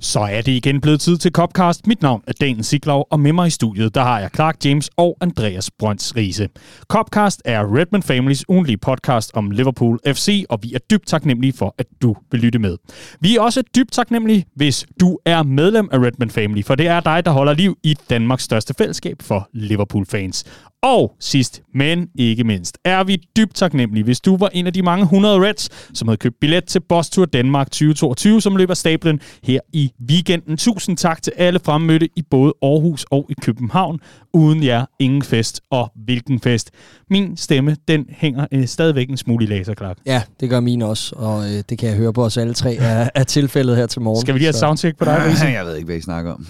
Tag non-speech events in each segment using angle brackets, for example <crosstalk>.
Så er det igen blevet tid til Copcast. Mit navn er Daniel Siglov, og med mig i studiet, der har jeg Clark James og Andreas Brønds Riese. Copcast er Redman Families ugenlige podcast om Liverpool FC, og vi er dybt taknemmelige for, at du vil lytte med. Vi er også dybt taknemmelige, hvis du er medlem af Redman Family, for det er dig, der holder liv i Danmarks største fællesskab for Liverpool-fans. Og sidst, men ikke mindst, er vi dybt taknemmelige, hvis du var en af de mange 100 Reds, som havde købt billet til Boss Tour Danmark 2022, som løber stablen her i weekenden. Tusind tak til alle fremmødte i både Aarhus og i København. Uden jer, ingen fest. Og hvilken fest. Min stemme, den hænger øh, stadigvæk en smule i laserklak. Ja, det gør min også, og øh, det kan jeg høre på os alle tre er, er tilfældet her til morgen. Skal vi lige have et soundcheck på dig, <laughs> Riese? Jeg ved ikke, hvad I snakker om.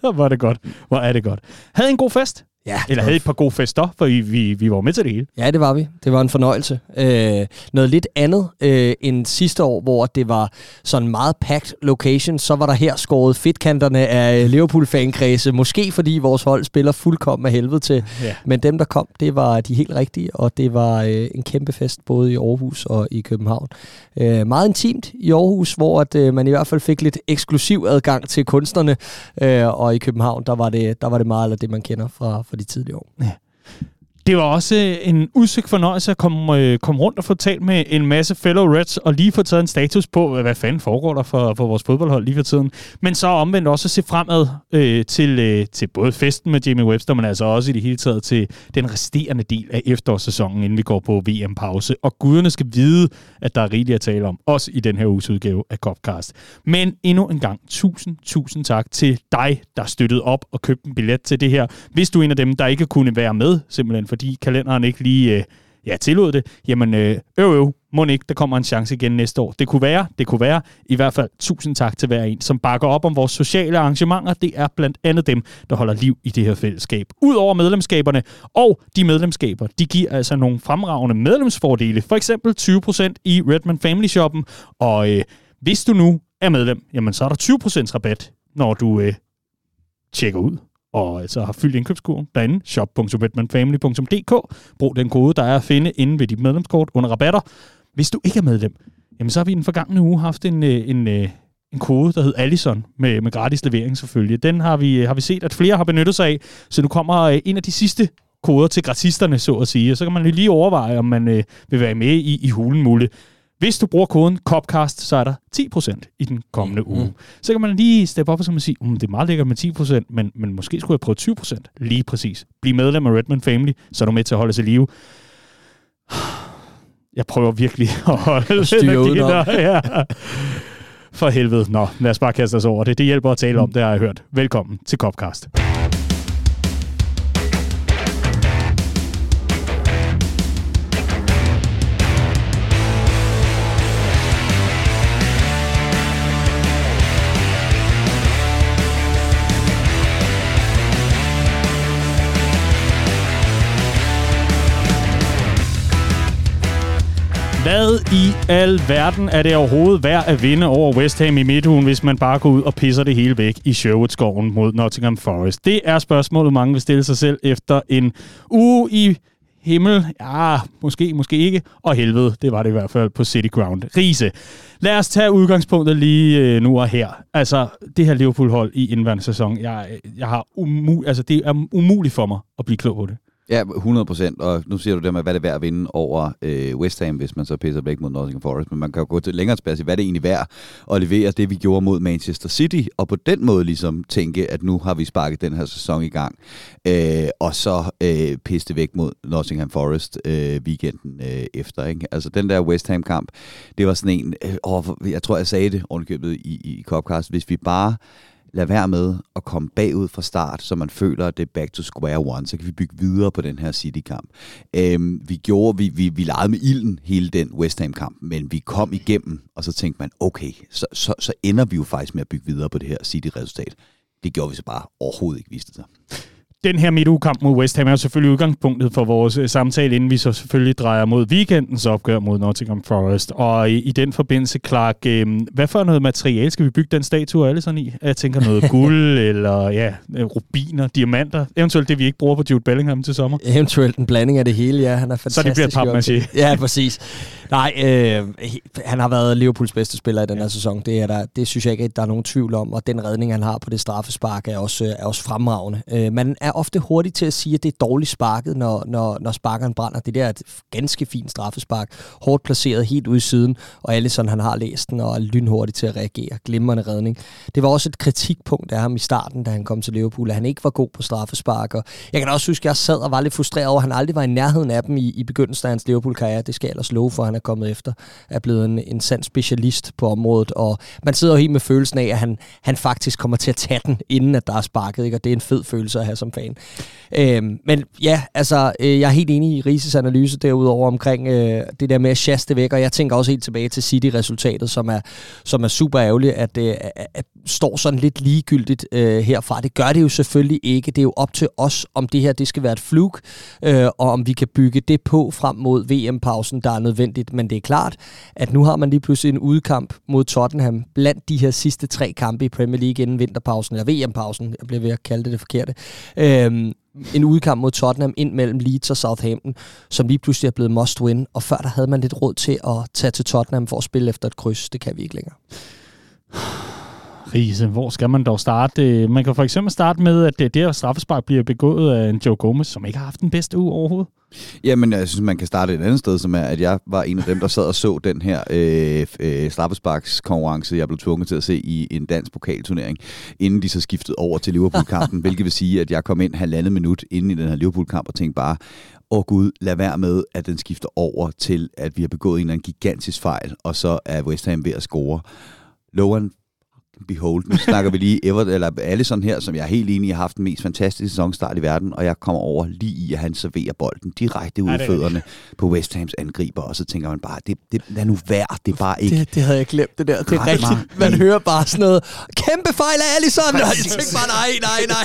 <laughs> Hvor er det godt. Hvor er det godt. Havde en god fest? Ja, Eller havde et par gode fester, for vi, vi, vi var med til det hele. Ja, det var vi. Det var en fornøjelse. Øh, noget lidt andet øh, end sidste år, hvor det var sådan meget packed location, så var der her skåret fedtkanterne af Liverpool-fankredse. Måske fordi vores hold spiller fuldkommen af helvede til. Ja. Men dem, der kom, det var de helt rigtige, og det var øh, en kæmpe fest både i Aarhus og i København. Øh, meget intimt i Aarhus, hvor at, øh, man i hvert fald fik lidt eksklusiv adgang til kunstnerne, øh, og i København, der var, det, der var det meget af det, man kender fra, fra de tidligere år. Ja. Det var også øh, en udsigt fornøjelse at komme, øh, komme rundt og få talt med en masse fellow Reds, og lige få taget en status på, øh, hvad fanden foregår der for, for vores fodboldhold lige for tiden. Men så omvendt også at se fremad øh, til, øh, til både festen med Jamie Webster, men altså også i det hele taget til den resterende del af efterårssæsonen, inden vi går på VM-pause. Og guderne skal vide, at der er rigeligt at tale om, også i den her uges udgave af Copcast. Men endnu en gang, tusind, tusind tak til dig, der støttede op og købte en billet til det her. Hvis du er en af dem, der ikke kunne være med, simpelthen fordi kalenderen ikke lige øh, ja, tillod det, jamen øh, øv, øv, må ikke, der kommer en chance igen næste år. Det kunne være, det kunne være. I hvert fald tusind tak til hver en, som bakker op om vores sociale arrangementer. Det er blandt andet dem, der holder liv i det her fællesskab. Udover medlemskaberne, og de medlemskaber, de giver altså nogle fremragende medlemsfordele. For eksempel 20% i Redman Family Shoppen. Og øh, hvis du nu er medlem, jamen så er der 20% rabat, når du øh, tjekker ud og så har fyldt indkøbskurven derinde, shop.betmanfamily.dk. Brug den kode, der er at finde inde ved dit medlemskort under rabatter. Hvis du ikke er medlem, jamen så har vi i den forgangne uge haft en, øh, en, øh, en kode, der hed Allison, med, med gratis levering selvfølgelig. Den har vi, øh, har vi set, at flere har benyttet sig af, så nu kommer en af de sidste koder til gratisterne, så at sige. Og så kan man lige overveje, om man øh, vil være med i, i hulen mulle. Hvis du bruger koden COPCAST, så er der 10% i den kommende mm. uge. Så kan man lige steppe op og så kan man sige, um, det er meget lækkert med 10%, men, men måske skulle jeg prøve 20%. Lige præcis. Bliv medlem af Redman Family, så er du med til at holde sig live. Jeg prøver virkelig <laughs> at holde energien der. Ja. For helvede. Nå, lad os bare kaste os over det. Det hjælper at tale om, det har jeg hørt. Velkommen til Copcast. Hvad i al verden er det overhovedet værd at vinde over West Ham i midtugen, hvis man bare går ud og pisser det hele væk i Sherwood-skoven mod Nottingham Forest? Det er spørgsmålet, mange vil stille sig selv efter en uge i himmel, ja, måske, måske ikke, og helvede, det var det i hvert fald på City Ground. Riese, lad os tage udgangspunktet lige øh, nu og her. Altså, det her Liverpool-hold i indværende sæson, jeg, jeg har umu- altså, det er umuligt for mig at blive klog på det. Ja, 100 procent, og nu siger du det med, hvad det er værd at vinde over øh, West Ham, hvis man så pisser blæk mod Nottingham Forest, men man kan jo gå til længere tilbage og hvad er det egentlig værd at levere det, vi gjorde mod Manchester City, og på den måde ligesom tænke, at nu har vi sparket den her sæson i gang, øh, og så øh, pisse det væk mod Nottingham Forest øh, weekenden øh, efter. Ikke? Altså den der West Ham-kamp, det var sådan en, øh, jeg tror, jeg sagde det ovenikøbet i, i Copcast, hvis vi bare lad være med at komme bagud fra start, så man føler, at det er back to square one. Så kan vi bygge videre på den her City-kamp. Øhm, vi gjorde, vi, vi, vi legede med ilden hele den West Ham-kamp, men vi kom igennem, og så tænkte man, okay, så, så, så ender vi jo faktisk med at bygge videre på det her City-resultat. Det gjorde vi så bare overhovedet ikke, viste det sig. Den her midtugekamp mod West Ham er jo selvfølgelig udgangspunktet for vores øh, samtale, inden vi så selvfølgelig drejer mod weekendens opgør mod Nottingham Forest. Og i, i den forbindelse, Clark, øh, hvad for noget materiale skal vi bygge den statue alle sådan i? Jeg tænker noget <laughs> guld, eller ja, øh, rubiner, diamanter, eventuelt det, vi ikke bruger på Jude Bellingham til sommer. Eventuelt en blanding af det hele, ja. Han er fantastisk. Så det bliver papmaché. Ja, præcis. Nej, øh, han har været Liverpools bedste spiller i den her ja. sæson. Det, er der, det synes jeg ikke, at der er nogen tvivl om. Og den redning, han har på det straffespark, er også, er også fremragende. Øh, man er ofte hurtig til at sige, at det er dårligt sparket, når, når, når sparkeren brænder. Det der er et ganske fint straffespark. Hårdt placeret helt ude i siden, og Allison han har læst den og er lynhurtig til at reagere. Glimrende redning. Det var også et kritikpunkt af ham i starten, da han kom til Liverpool, at han ikke var god på straffespark. Og jeg kan også huske, at jeg sad og var lidt frustreret over, at han aldrig var i nærheden af dem i, i begyndelsen af hans Liverpool-karriere. Det skal jeg ellers love for, han er kommet efter. Er blevet en, en sand specialist på området, og man sidder jo helt med følelsen af, at han, han faktisk kommer til at tage den, inden at der er sparket, ikke? og det er en fed følelse at have som fan. Øhm, men ja, altså, øh, jeg er helt enig i Rises analyse derudover omkring øh, det der med at chaste væk, og jeg tænker også helt tilbage til City-resultatet, som er, som er super ærgerligt, at det øh, at står sådan lidt ligegyldigt øh, herfra. Det gør det jo selvfølgelig ikke. Det er jo op til os, om det her det skal være et flug, øh, og om vi kan bygge det på frem mod VM-pausen, der er nødvendigt. Men det er klart, at nu har man lige pludselig en udkamp mod Tottenham blandt de her sidste tre kampe i Premier League inden vinterpausen, eller VM-pausen, jeg bliver ved at kalde det det forkerte. Øh, en udkamp mod Tottenham ind mellem Leeds og Southampton, som lige pludselig er blevet must win, og før der havde man lidt råd til at tage til Tottenham for at spille efter et kryds. Det kan vi ikke længere. Riese, hvor skal man dog starte? Man kan for eksempel starte med, at det der straffespark bliver begået af en Joe Gomez, som ikke har haft den bedste uge overhovedet. Jamen, jeg synes, man kan starte et andet sted, som er, at jeg var en af dem, der sad og så den her øh, øh, straffesparkskonkurrence, jeg blev tvunget til at se i en dansk pokalturnering, inden de så skiftede over til Liverpool-kampen, <laughs> hvilket vil sige, at jeg kom ind halvandet minut inden i den her Liverpool-kamp og tænkte bare, åh oh gud, lad være med, at den skifter over til, at vi har begået en eller anden gigantisk fejl, og så er West Ham ved at score. Lowen behold. Nu snakker vi lige Everton, eller Allison her, som jeg er helt enig i, har haft den mest fantastiske sæsonstart i verden, og jeg kommer over lige i, at han serverer bolden direkte ud af fødderne på West Hams angriber, og så tænker man bare, det, det lad nu være, det er bare ikke... Det, det havde jeg glemt, det der. Det er rigtigt. Mig. Man hører bare sådan noget, kæmpe fejl af Allison, og jeg tænker bare, nej, nej, nej.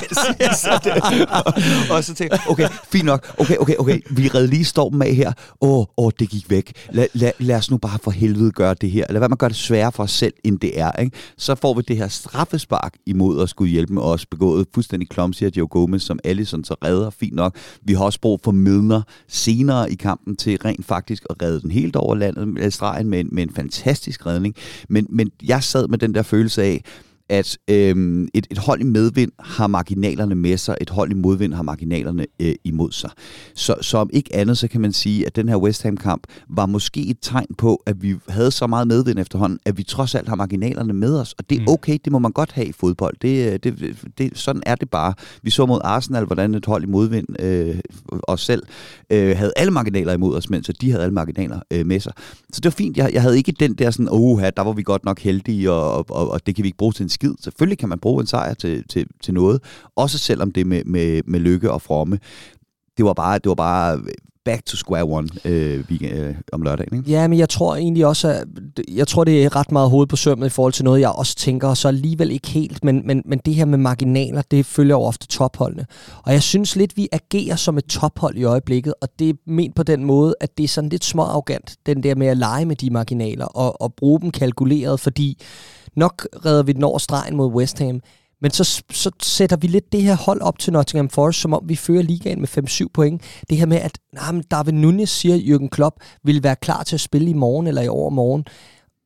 <laughs> <laughs> og så tænker jeg, okay, fint nok, okay, okay, okay, vi redder lige stormen af her. Åh, oh, oh, det gik væk. Lad, lad, lad os nu bare for helvede gøre det her. Lad være med at gøre det sværere for os selv, end det er. Ikke? Så får vi det her straffespark imod at skulle hjælpe med os, begået fuldstændig clumsy af Joe Gomez, som Allison så redder fint nok. Vi har også brug for Midler senere i kampen til rent faktisk at redde den helt over landet, stregen med en, med en fantastisk redning. Men, men jeg sad med den der følelse af, at øhm, et, et hold i medvind har marginalerne med sig, et hold i modvind har marginalerne øh, imod sig. Så, så om ikke andet, så kan man sige, at den her West Ham-kamp var måske et tegn på, at vi havde så meget medvind efterhånden, at vi trods alt har marginalerne med os. Og det er mm. okay, det må man godt have i fodbold. Det, øh, det, det, sådan er det bare. Vi så mod Arsenal, hvordan et hold i modvind, øh, os selv, øh, havde alle marginaler imod os, mens de havde alle marginaler øh, med sig. Så det var fint. Jeg, jeg havde ikke den der sådan, åh, der var vi godt nok heldige, og, og, og, og det kan vi ikke bruge til en skid. Selvfølgelig kan man bruge en sejr til, til, til noget, også selvom det med, med, med lykke og fromme. Det var bare, det var bare back to square one øh, weekend, øh, om lørdagen. Ikke? Ja, men jeg tror egentlig også, at, jeg tror, det er ret meget hoved på sømmet i forhold til noget, jeg også tænker, så alligevel ikke helt, men, men, men det her med marginaler, det følger jo ofte topholdene. Og jeg synes lidt, vi agerer som et tophold i øjeblikket, og det er ment på den måde, at det er sådan lidt små arrogant, den der med at lege med de marginaler og, og bruge dem kalkuleret, fordi Nok redder vi den over stregen mod West Ham, men så, så sætter vi lidt det her hold op til Nottingham Forest, som om vi fører ligaen med 5-7 point. Det her med, at nah, David Nunez siger, at Jürgen Klopp vil være klar til at spille i morgen eller i overmorgen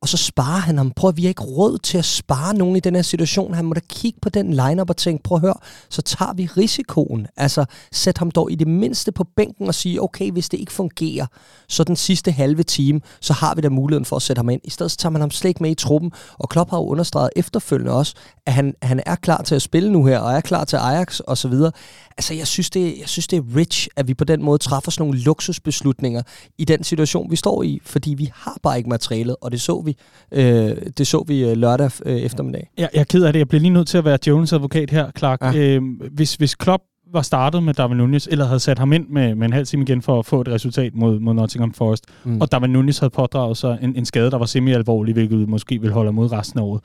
og så sparer han ham. Prøv at vi har ikke råd til at spare nogen i den her situation. Han må da kigge på den lineup og tænke, prøv at høre, så tager vi risikoen. Altså, sæt ham dog i det mindste på bænken og sige, okay, hvis det ikke fungerer, så den sidste halve time, så har vi da muligheden for at sætte ham ind. I stedet så tager man ham slet ikke med i truppen, og Klopp har jo understreget efterfølgende også, at han, han er klar til at spille nu her, og er klar til Ajax og så videre. Altså, jeg synes, det, jeg synes, det er rich, at vi på den måde træffer sådan nogle luksusbeslutninger i den situation, vi står i, fordi vi har bare ikke materialet, og det så vi, øh, det så vi øh, lørdag øh, eftermiddag. Jeg, jeg er ked af det. Jeg bliver lige nødt til at være Jones advokat her, Clark. Ja. Øh, hvis, hvis Klopp var startet med Darwin Nunes, eller havde sat ham ind med, med en halv time igen for at få et resultat mod, mod Nottingham Forest, mm. og Darwin Nunes havde pådraget sig en, en skade, der var semi-alvorlig, hvilket måske vil holde mod resten af året.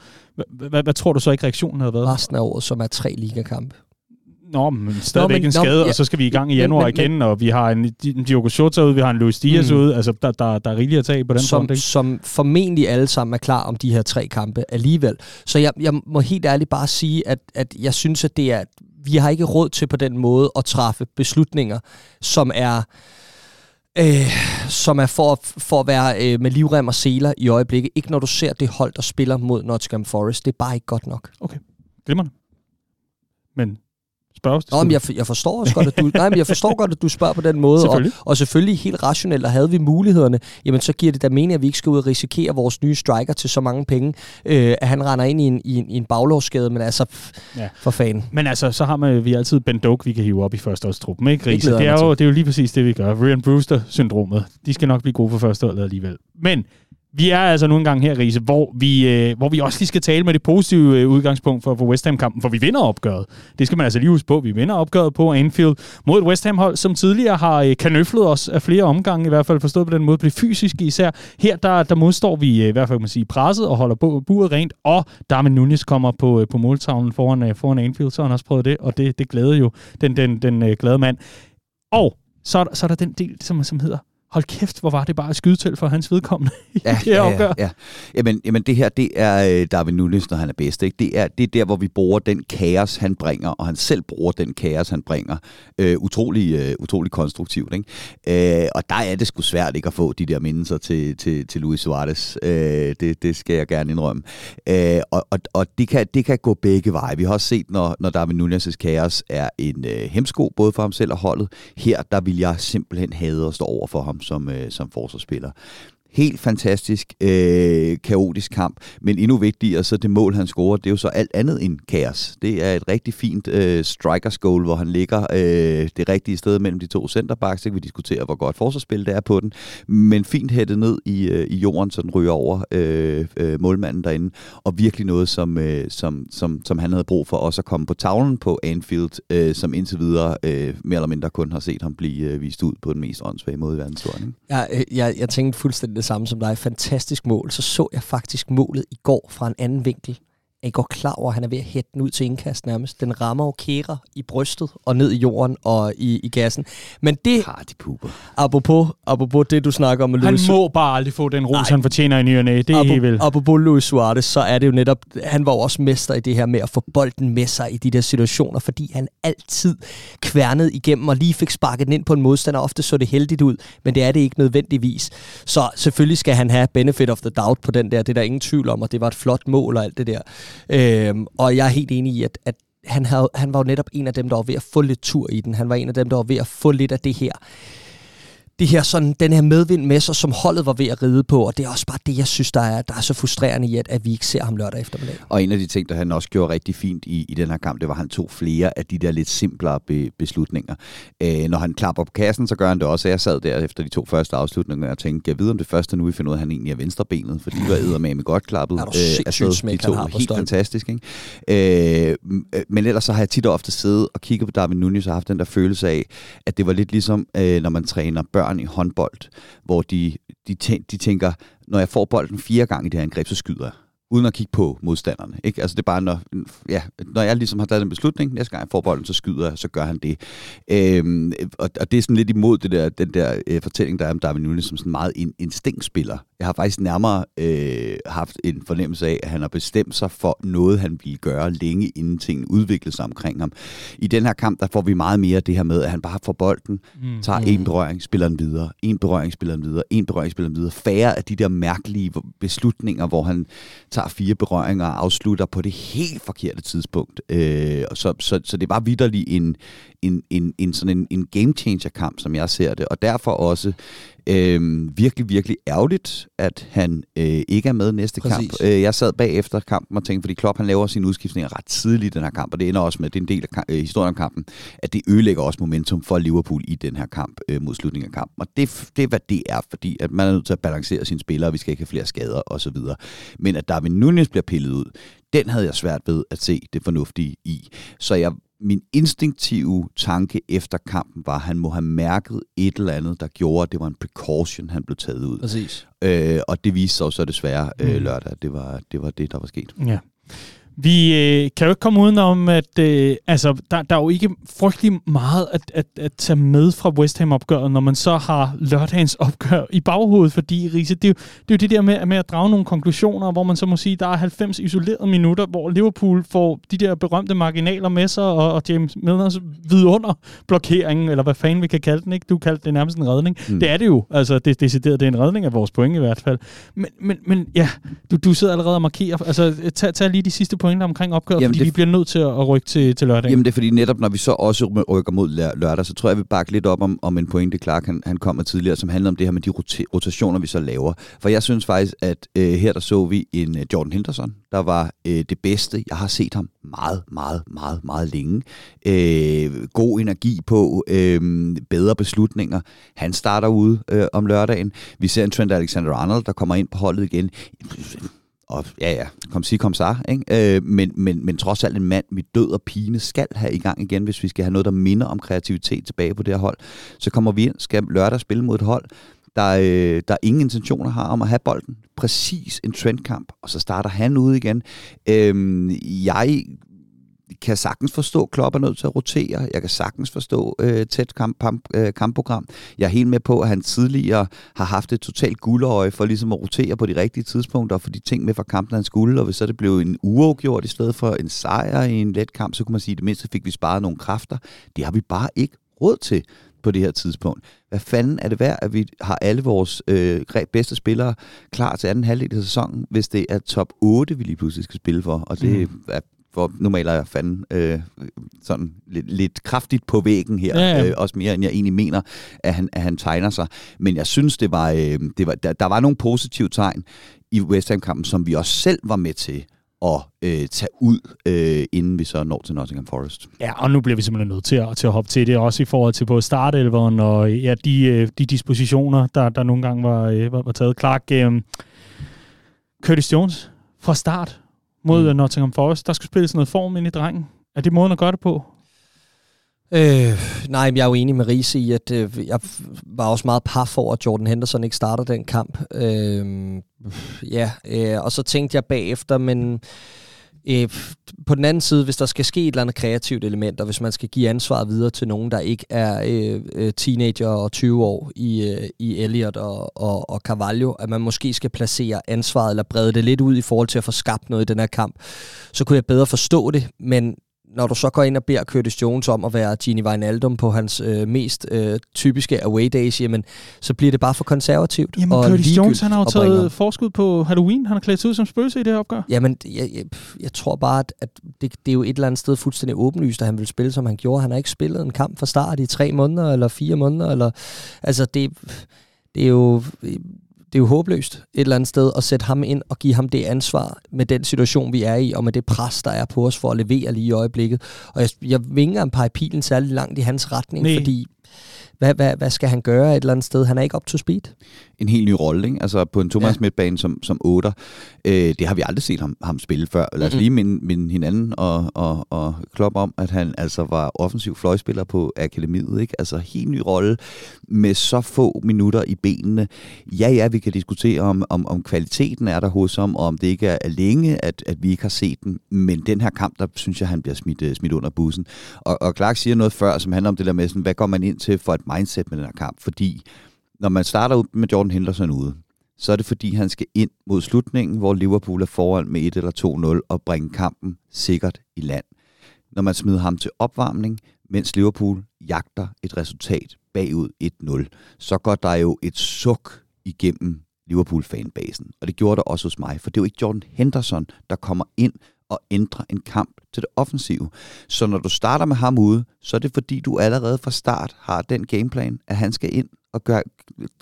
Hvad tror du så ikke reaktionen havde været? Resten af året, som er tre ligakampe Nå, men stadigvæk nå, men, en skade, nå, ja, og så skal vi i gang i januar men, igen, men, og vi har en Diogo Jota ude, vi har en Luis Diaz mm. ude. Altså, der, der, der er rigeligt at tage på den som, front? Som formentlig alle sammen er klar om de her tre kampe alligevel. Så jeg, jeg må helt ærligt bare sige, at, at jeg synes, at det er... Vi har ikke råd til på den måde at træffe beslutninger, som er øh, som er for, for at være øh, med livrem og seler i øjeblikket. Ikke når du ser det hold, der spiller mod Nottingham Forest. Det er bare ikke godt nok. Okay, glimrende. Men spørges Nå, men jeg, jeg forstår også godt, at du, nej, men jeg forstår godt, at du spørger på den <laughs> måde. Selvfølgelig. Og, og selvfølgelig helt rationelt, og havde vi mulighederne, jamen så giver det da mening, at vi ikke skal ud og risikere vores nye striker til så mange penge, øh, at han render ind i en, i en, i en baglovsskade, men altså, pff, ja. for fanden. Men altså, så har man, vi altid Ben Doak, vi kan hive op i førsteårstruppen, ikke Riese? Det, det, er jo, det er jo lige præcis det, vi gør. Ryan Brewster-syndromet. De skal nok blive gode for førsteholdet alligevel. Men vi er altså nu engang her, Riese, hvor vi, øh, hvor vi også lige skal tale med det positive øh, udgangspunkt for, for West Ham-kampen, for vi vinder opgøret. Det skal man altså lige huske på. Vi vinder opgøret på Anfield mod et West Ham-hold, som tidligere har øh, kanøflet os af flere omgange, i hvert fald forstået på den måde, det fysiske især. Her der, der modstår vi øh, i hvert fald kan man sige, presset og holder bu- buret rent, og Darwin Nunes kommer på, øh, på måltavlen foran, øh, foran Anfield, så har han også prøvet det, og det, det glæder jo den, den, den øh, glade mand. Og så er, der, så er der den del, som, som hedder hold kæft, hvor var det bare et skydetelt for hans vedkommende ja, det ja, ja, ja. Jamen, jamen, det her, det er øh, David Nunes, når han er bedst. Ikke? Det, er, det er der, hvor vi bruger den kaos, han bringer, og han selv bruger den kaos, han bringer. Øh, utrolig, øh, utrolig konstruktivt. Ikke? Øh, og der er det sgu svært ikke at få de der mindelser til, til, til Luis Suarez. Øh, det, det skal jeg gerne indrømme. Øh, og og, og det, kan, det kan gå begge veje. Vi har også set, når, når David Nunes' kaos er en øh, hemsko, både for ham selv og holdet. Her, der vil jeg simpelthen have at stå over for ham som, øh, som forsvarsspiller. Helt fantastisk, øh, kaotisk kamp, men endnu vigtigere, så det mål, han scorer, det er jo så alt andet end kaos. Det er et rigtig fint øh, strikers goal, hvor han ligger øh, det rigtige sted mellem de to centerbacks. Så kan vi diskutere, hvor godt forsvarsspil det er på den, men fint hættet ned i, øh, i jorden, så den ryger over øh, øh, målmanden derinde, og virkelig noget, som, øh, som, som, som han havde brug for også at komme på tavlen på Anfield, øh, som indtil videre øh, mere eller mindre kun har set ham blive øh, vist ud på den mest åndssvage måde i verdenshistorien. Ja, øh, jeg, jeg tænkte fuldstændig det samme som dig. Fantastisk mål. Så så jeg faktisk målet i går fra en anden vinkel. Er I går klar over, at han er ved at hætte den ud til indkast nærmest? Den rammer jo Kære i brystet og ned i jorden og i, i gassen. Men det... Har de puber. Apropos, apropos det, du snakker om med Han må bare aldrig få den ros, han fortjener i ny og næ. Det er vel. Apropos Luis Suarez, så er det jo netop... Han var jo også mester i det her med at få bolden med sig i de der situationer, fordi han altid kværnede igennem og lige fik sparket den ind på en modstander. Ofte så det heldigt ud, men det er det ikke nødvendigvis. Så selvfølgelig skal han have benefit of the doubt på den der. Det er der ingen tvivl om, og det var et flot mål og alt det der. Øhm, og jeg er helt enig i, at, at han, havde, han var jo netop en af dem, der var ved at få lidt tur i den. Han var en af dem, der var ved at få lidt af det her det her sådan, den her medvind med sig, som holdet var ved at ride på, og det er også bare det, jeg synes, der er, der er så frustrerende i, at, at vi ikke ser ham lørdag eftermiddag. Og en af de ting, der han også gjorde rigtig fint i, i den her kamp, det var, at han tog flere af de der lidt simplere be, beslutninger. Øh, når han klapper på kassen, så gør han det også. Jeg sad der efter de to første afslutninger og tænkte, jeg ved om det første nu, vi finder ud af, at han egentlig er venstrebenet, for de var med godt klappet. Er du øh, altså, de to helt fantastisk. Ikke? Øh, men ellers så har jeg tit og ofte siddet og kigget på Darwin Nunez og haft den der følelse af, at det var lidt ligesom, øh, når man træner børn børn i håndbold, hvor de, de, de tænker, når jeg får bolden fire gange i det her angreb, så skyder jeg uden at kigge på modstanderne. Ikke? Altså det er bare, når, ja, når jeg ligesom har taget en beslutning, næste gang jeg får bolden, så skyder jeg, så gør han det. Øhm, og, og det er sådan lidt imod det der, den der øh, fortælling, der er om Darwin Nunes som sådan meget en instinktspiller. Jeg har faktisk nærmere øh, haft en fornemmelse af, at han har bestemt sig for noget, han ville gøre længe, inden tingene udviklede sig omkring ham. I den her kamp, der får vi meget mere det her med, at han bare får bolden, mm. tager mm. en berøring, spiller den videre, en berøring, spiller den videre, en berøring, spiller den videre. Færre af de der mærkelige beslutninger, hvor han tager fire berøringer og afslutter på det helt forkerte tidspunkt. Øh, så, så, så det var vidderligt en, en, en, en, sådan en, en game changer kamp, som jeg ser det, og derfor også øh, virkelig, virkelig ærgerligt, at han øh, ikke er med næste Præcis. kamp. Øh, jeg sad bagefter kampen og tænkte, fordi Klopp han laver sine udskiftninger ret tidligt i den her kamp, og det ender også med, det er en del af kamp, øh, historien om kampen, at det ødelægger også momentum for Liverpool i den her kamp øh, mod slutningen af kampen. Og det, det er, hvad det er, fordi at man er nødt til at balancere sine spillere, og vi skal ikke have flere skader osv. Men at Darwin Nunes bliver pillet ud, den havde jeg svært ved at se det fornuftige i. Så jeg min instinktive tanke efter kampen var, at han må have mærket et eller andet, der gjorde, at det var en precaution, han blev taget ud. Præcis. Øh, og det viste sig så desværre øh, mm. lørdag, det var, det var det, der var sket. Ja. Vi øh, kan jo ikke komme udenom, at øh, altså, der, der er jo ikke frygtelig meget at, at, at tage med fra West Ham-opgøret, når man så har lørdagens opgør i baghovedet, fordi Riese, det er, jo, det er jo det der med, med at drage nogle konklusioner, hvor man så må sige, der er 90 isolerede minutter, hvor Liverpool får de der berømte marginaler med sig, og, og James Milners vidunder blokeringen, eller hvad fanden vi kan kalde den, ikke? Du kaldte det nærmest en redning. Mm. Det er det jo, altså det decideret, det er en redning af vores point i hvert fald. Men, men, men ja, du, du sidder allerede og markerer, altså tag, tag lige de sidste point pointer omkring opgøret, Jamen fordi det, vi bliver nødt til at rykke til, til lørdag. Jamen det er fordi netop, når vi så også rykker mod lørdag, så tror jeg, vi bakker lidt op om, om en pointe, Clark han, han kom med tidligere, som handler om det her med de rotationer, vi så laver. For jeg synes faktisk, at øh, her der så vi en uh, Jordan Henderson, der var øh, det bedste. Jeg har set ham meget, meget, meget, meget længe. Øh, god energi på, øh, bedre beslutninger. Han starter ude øh, om lørdagen. Vi ser en Trent Alexander-Arnold, der kommer ind på holdet igen og ja, ja, kom sig, kom så, ikke? Øh, men, men, men trods alt en mand, vi død og pine skal have i gang igen, hvis vi skal have noget, der minder om kreativitet tilbage på det her hold. Så kommer vi ind, skal lørdag spille mod et hold, der, øh, der ingen intentioner har om at have bolden. Præcis en trendkamp, og så starter han ud igen. Øh, jeg kan sagtens forstå, at Klopp er nødt til at rotere. Jeg kan sagtens forstå øh, tæt kamp, kamp, øh, kampprogram. Jeg er helt med på, at han tidligere har haft et totalt guldøje for ligesom at rotere på de rigtige tidspunkter og få de ting med fra kampen, han skulle. Og hvis så det blev en uafgjort i stedet for en sejr i en let kamp, så kunne man sige, at det mindste fik vi sparet nogle kræfter. Det har vi bare ikke råd til på det her tidspunkt. Hvad fanden er det værd, at vi har alle vores øh, bedste spillere klar til anden halvdel af sæsonen, hvis det er top 8, vi lige pludselig skal spille for? Og det mm. er for nu maler jeg fanden øh, sådan lidt, lidt kraftigt på væggen her, ja, ja. Øh, også mere end jeg egentlig mener, at han, at han tegner sig. Men jeg synes, det var, øh, det var der, der var nogle positive tegn i West Ham-kampen, som vi også selv var med til at øh, tage ud, øh, inden vi så når til Nottingham Forest. Ja, og nu bliver vi simpelthen nødt til at, til at hoppe til det, også i forhold til på startelveren og ja, de, øh, de dispositioner, der, der nogle gange var, øh, var, var taget. Clark, øh, Curtis Jones fra start mod mm. Nottingham Forest. Der skulle spilles noget form ind i drengen. Er det måden at gøre det på? Øh, nej, jeg er jo enig med Riese i, at øh, jeg var også meget par for, at Jordan Henderson ikke starter den kamp. Øh, ja, øh, og så tænkte jeg bagefter, men Øh, på den anden side, hvis der skal ske et eller andet kreativt element, og hvis man skal give ansvaret videre til nogen, der ikke er øh, øh teenager og 20 år i, øh, i Elliot og, og, og Carvalho, at man måske skal placere ansvaret eller brede det lidt ud i forhold til at få skabt noget i den her kamp, så kunne jeg bedre forstå det, men når du så går ind og beder Curtis Jones om at være Gini Wijnaldum på hans øh, mest øh, typiske away days, jamen, så bliver det bare for konservativt. Jamen, og Curtis Jones, han har jo taget forskud på Halloween. Han har klædt sig ud som spøgelse i det her opgør. Jamen, jeg, jeg, jeg tror bare, at, at det, det er jo et eller andet sted fuldstændig åbenlyst, at han vil spille, som han gjorde. Han har ikke spillet en kamp fra start i tre måneder, eller fire måneder, eller... Altså, det, det er jo det er jo håbløst et eller andet sted at sætte ham ind og give ham det ansvar med den situation, vi er i, og med det pres, der er på os for at levere lige i øjeblikket. Og jeg, jeg ikke engang pege pilen særlig langt i hans retning, Nej. fordi hvad, hvad, hvad skal han gøre et eller andet sted? Han er ikke up to speed. En helt ny rolle, ikke? Altså på en Thomas ja. midtbane som, som 8. Øh, det har vi aldrig set ham, ham spille før. Lad os mm-hmm. lige minde, minde hinanden og, og, og klop om, at han altså var offensiv fløjspiller på akademiet. Ikke? Altså helt ny rolle med så få minutter i benene. Ja, ja, vi kan diskutere om, om, om kvaliteten er der hos ham, og om det ikke er længe, at, at vi ikke har set den. Men den her kamp, der synes jeg, han bliver smidt, øh, smidt under bussen. Og, og Clark siger noget før, som handler om det der med, sådan, hvad går man ind til for et mindset med den her kamp? Fordi når man starter ud med Jordan Henderson ude, så er det fordi, han skal ind mod slutningen, hvor Liverpool er foran med 1 eller 2-0 og bringe kampen sikkert i land. Når man smider ham til opvarmning, mens Liverpool jagter et resultat bagud 1-0, så går der jo et suk igennem Liverpool-fanbasen. Og det gjorde der også hos mig, for det er jo ikke Jordan Henderson, der kommer ind og ændrer en kamp til det offensive. Så når du starter med ham ude, så er det fordi, du allerede fra start har den gameplan, at han skal ind og gøre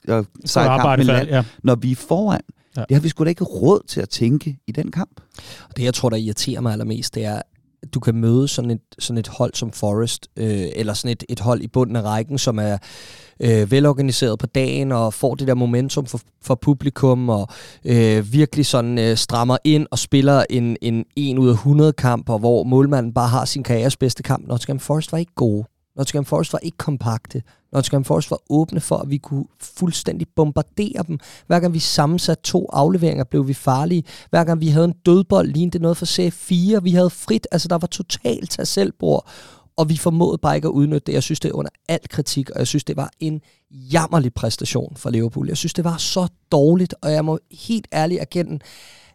og sejre kampen land, ja. når vi er foran. Ja. Det har vi sgu da ikke råd til at tænke i den kamp. Og det, jeg tror, der irriterer mig allermest, det er, at du kan møde sådan et, sådan et hold som Forest, øh, eller sådan et, et hold i bunden af rækken, som er øh, velorganiseret på dagen, og får det der momentum for, for publikum, og øh, virkelig sådan øh, strammer ind og spiller en, en 1 ud af 100 kamp, og hvor målmanden bare har sin karrieres bedste kamp. Nottingham Forest var ikke gode Nottingham Forest var ikke kompakte. Nottingham Forest var åbne for, at vi kunne fuldstændig bombardere dem. Hver gang vi sammensatte to afleveringer, blev vi farlige. Hver gang vi havde en dødbold, lignede det noget for C4. Vi havde frit, altså der var totalt tag selvbord og vi formåede bare ikke at udnytte det. Jeg synes, det er under al kritik, og jeg synes, det var en jammerlig præstation for Liverpool. Jeg synes, det var så dårligt, og jeg må helt ærligt erkende,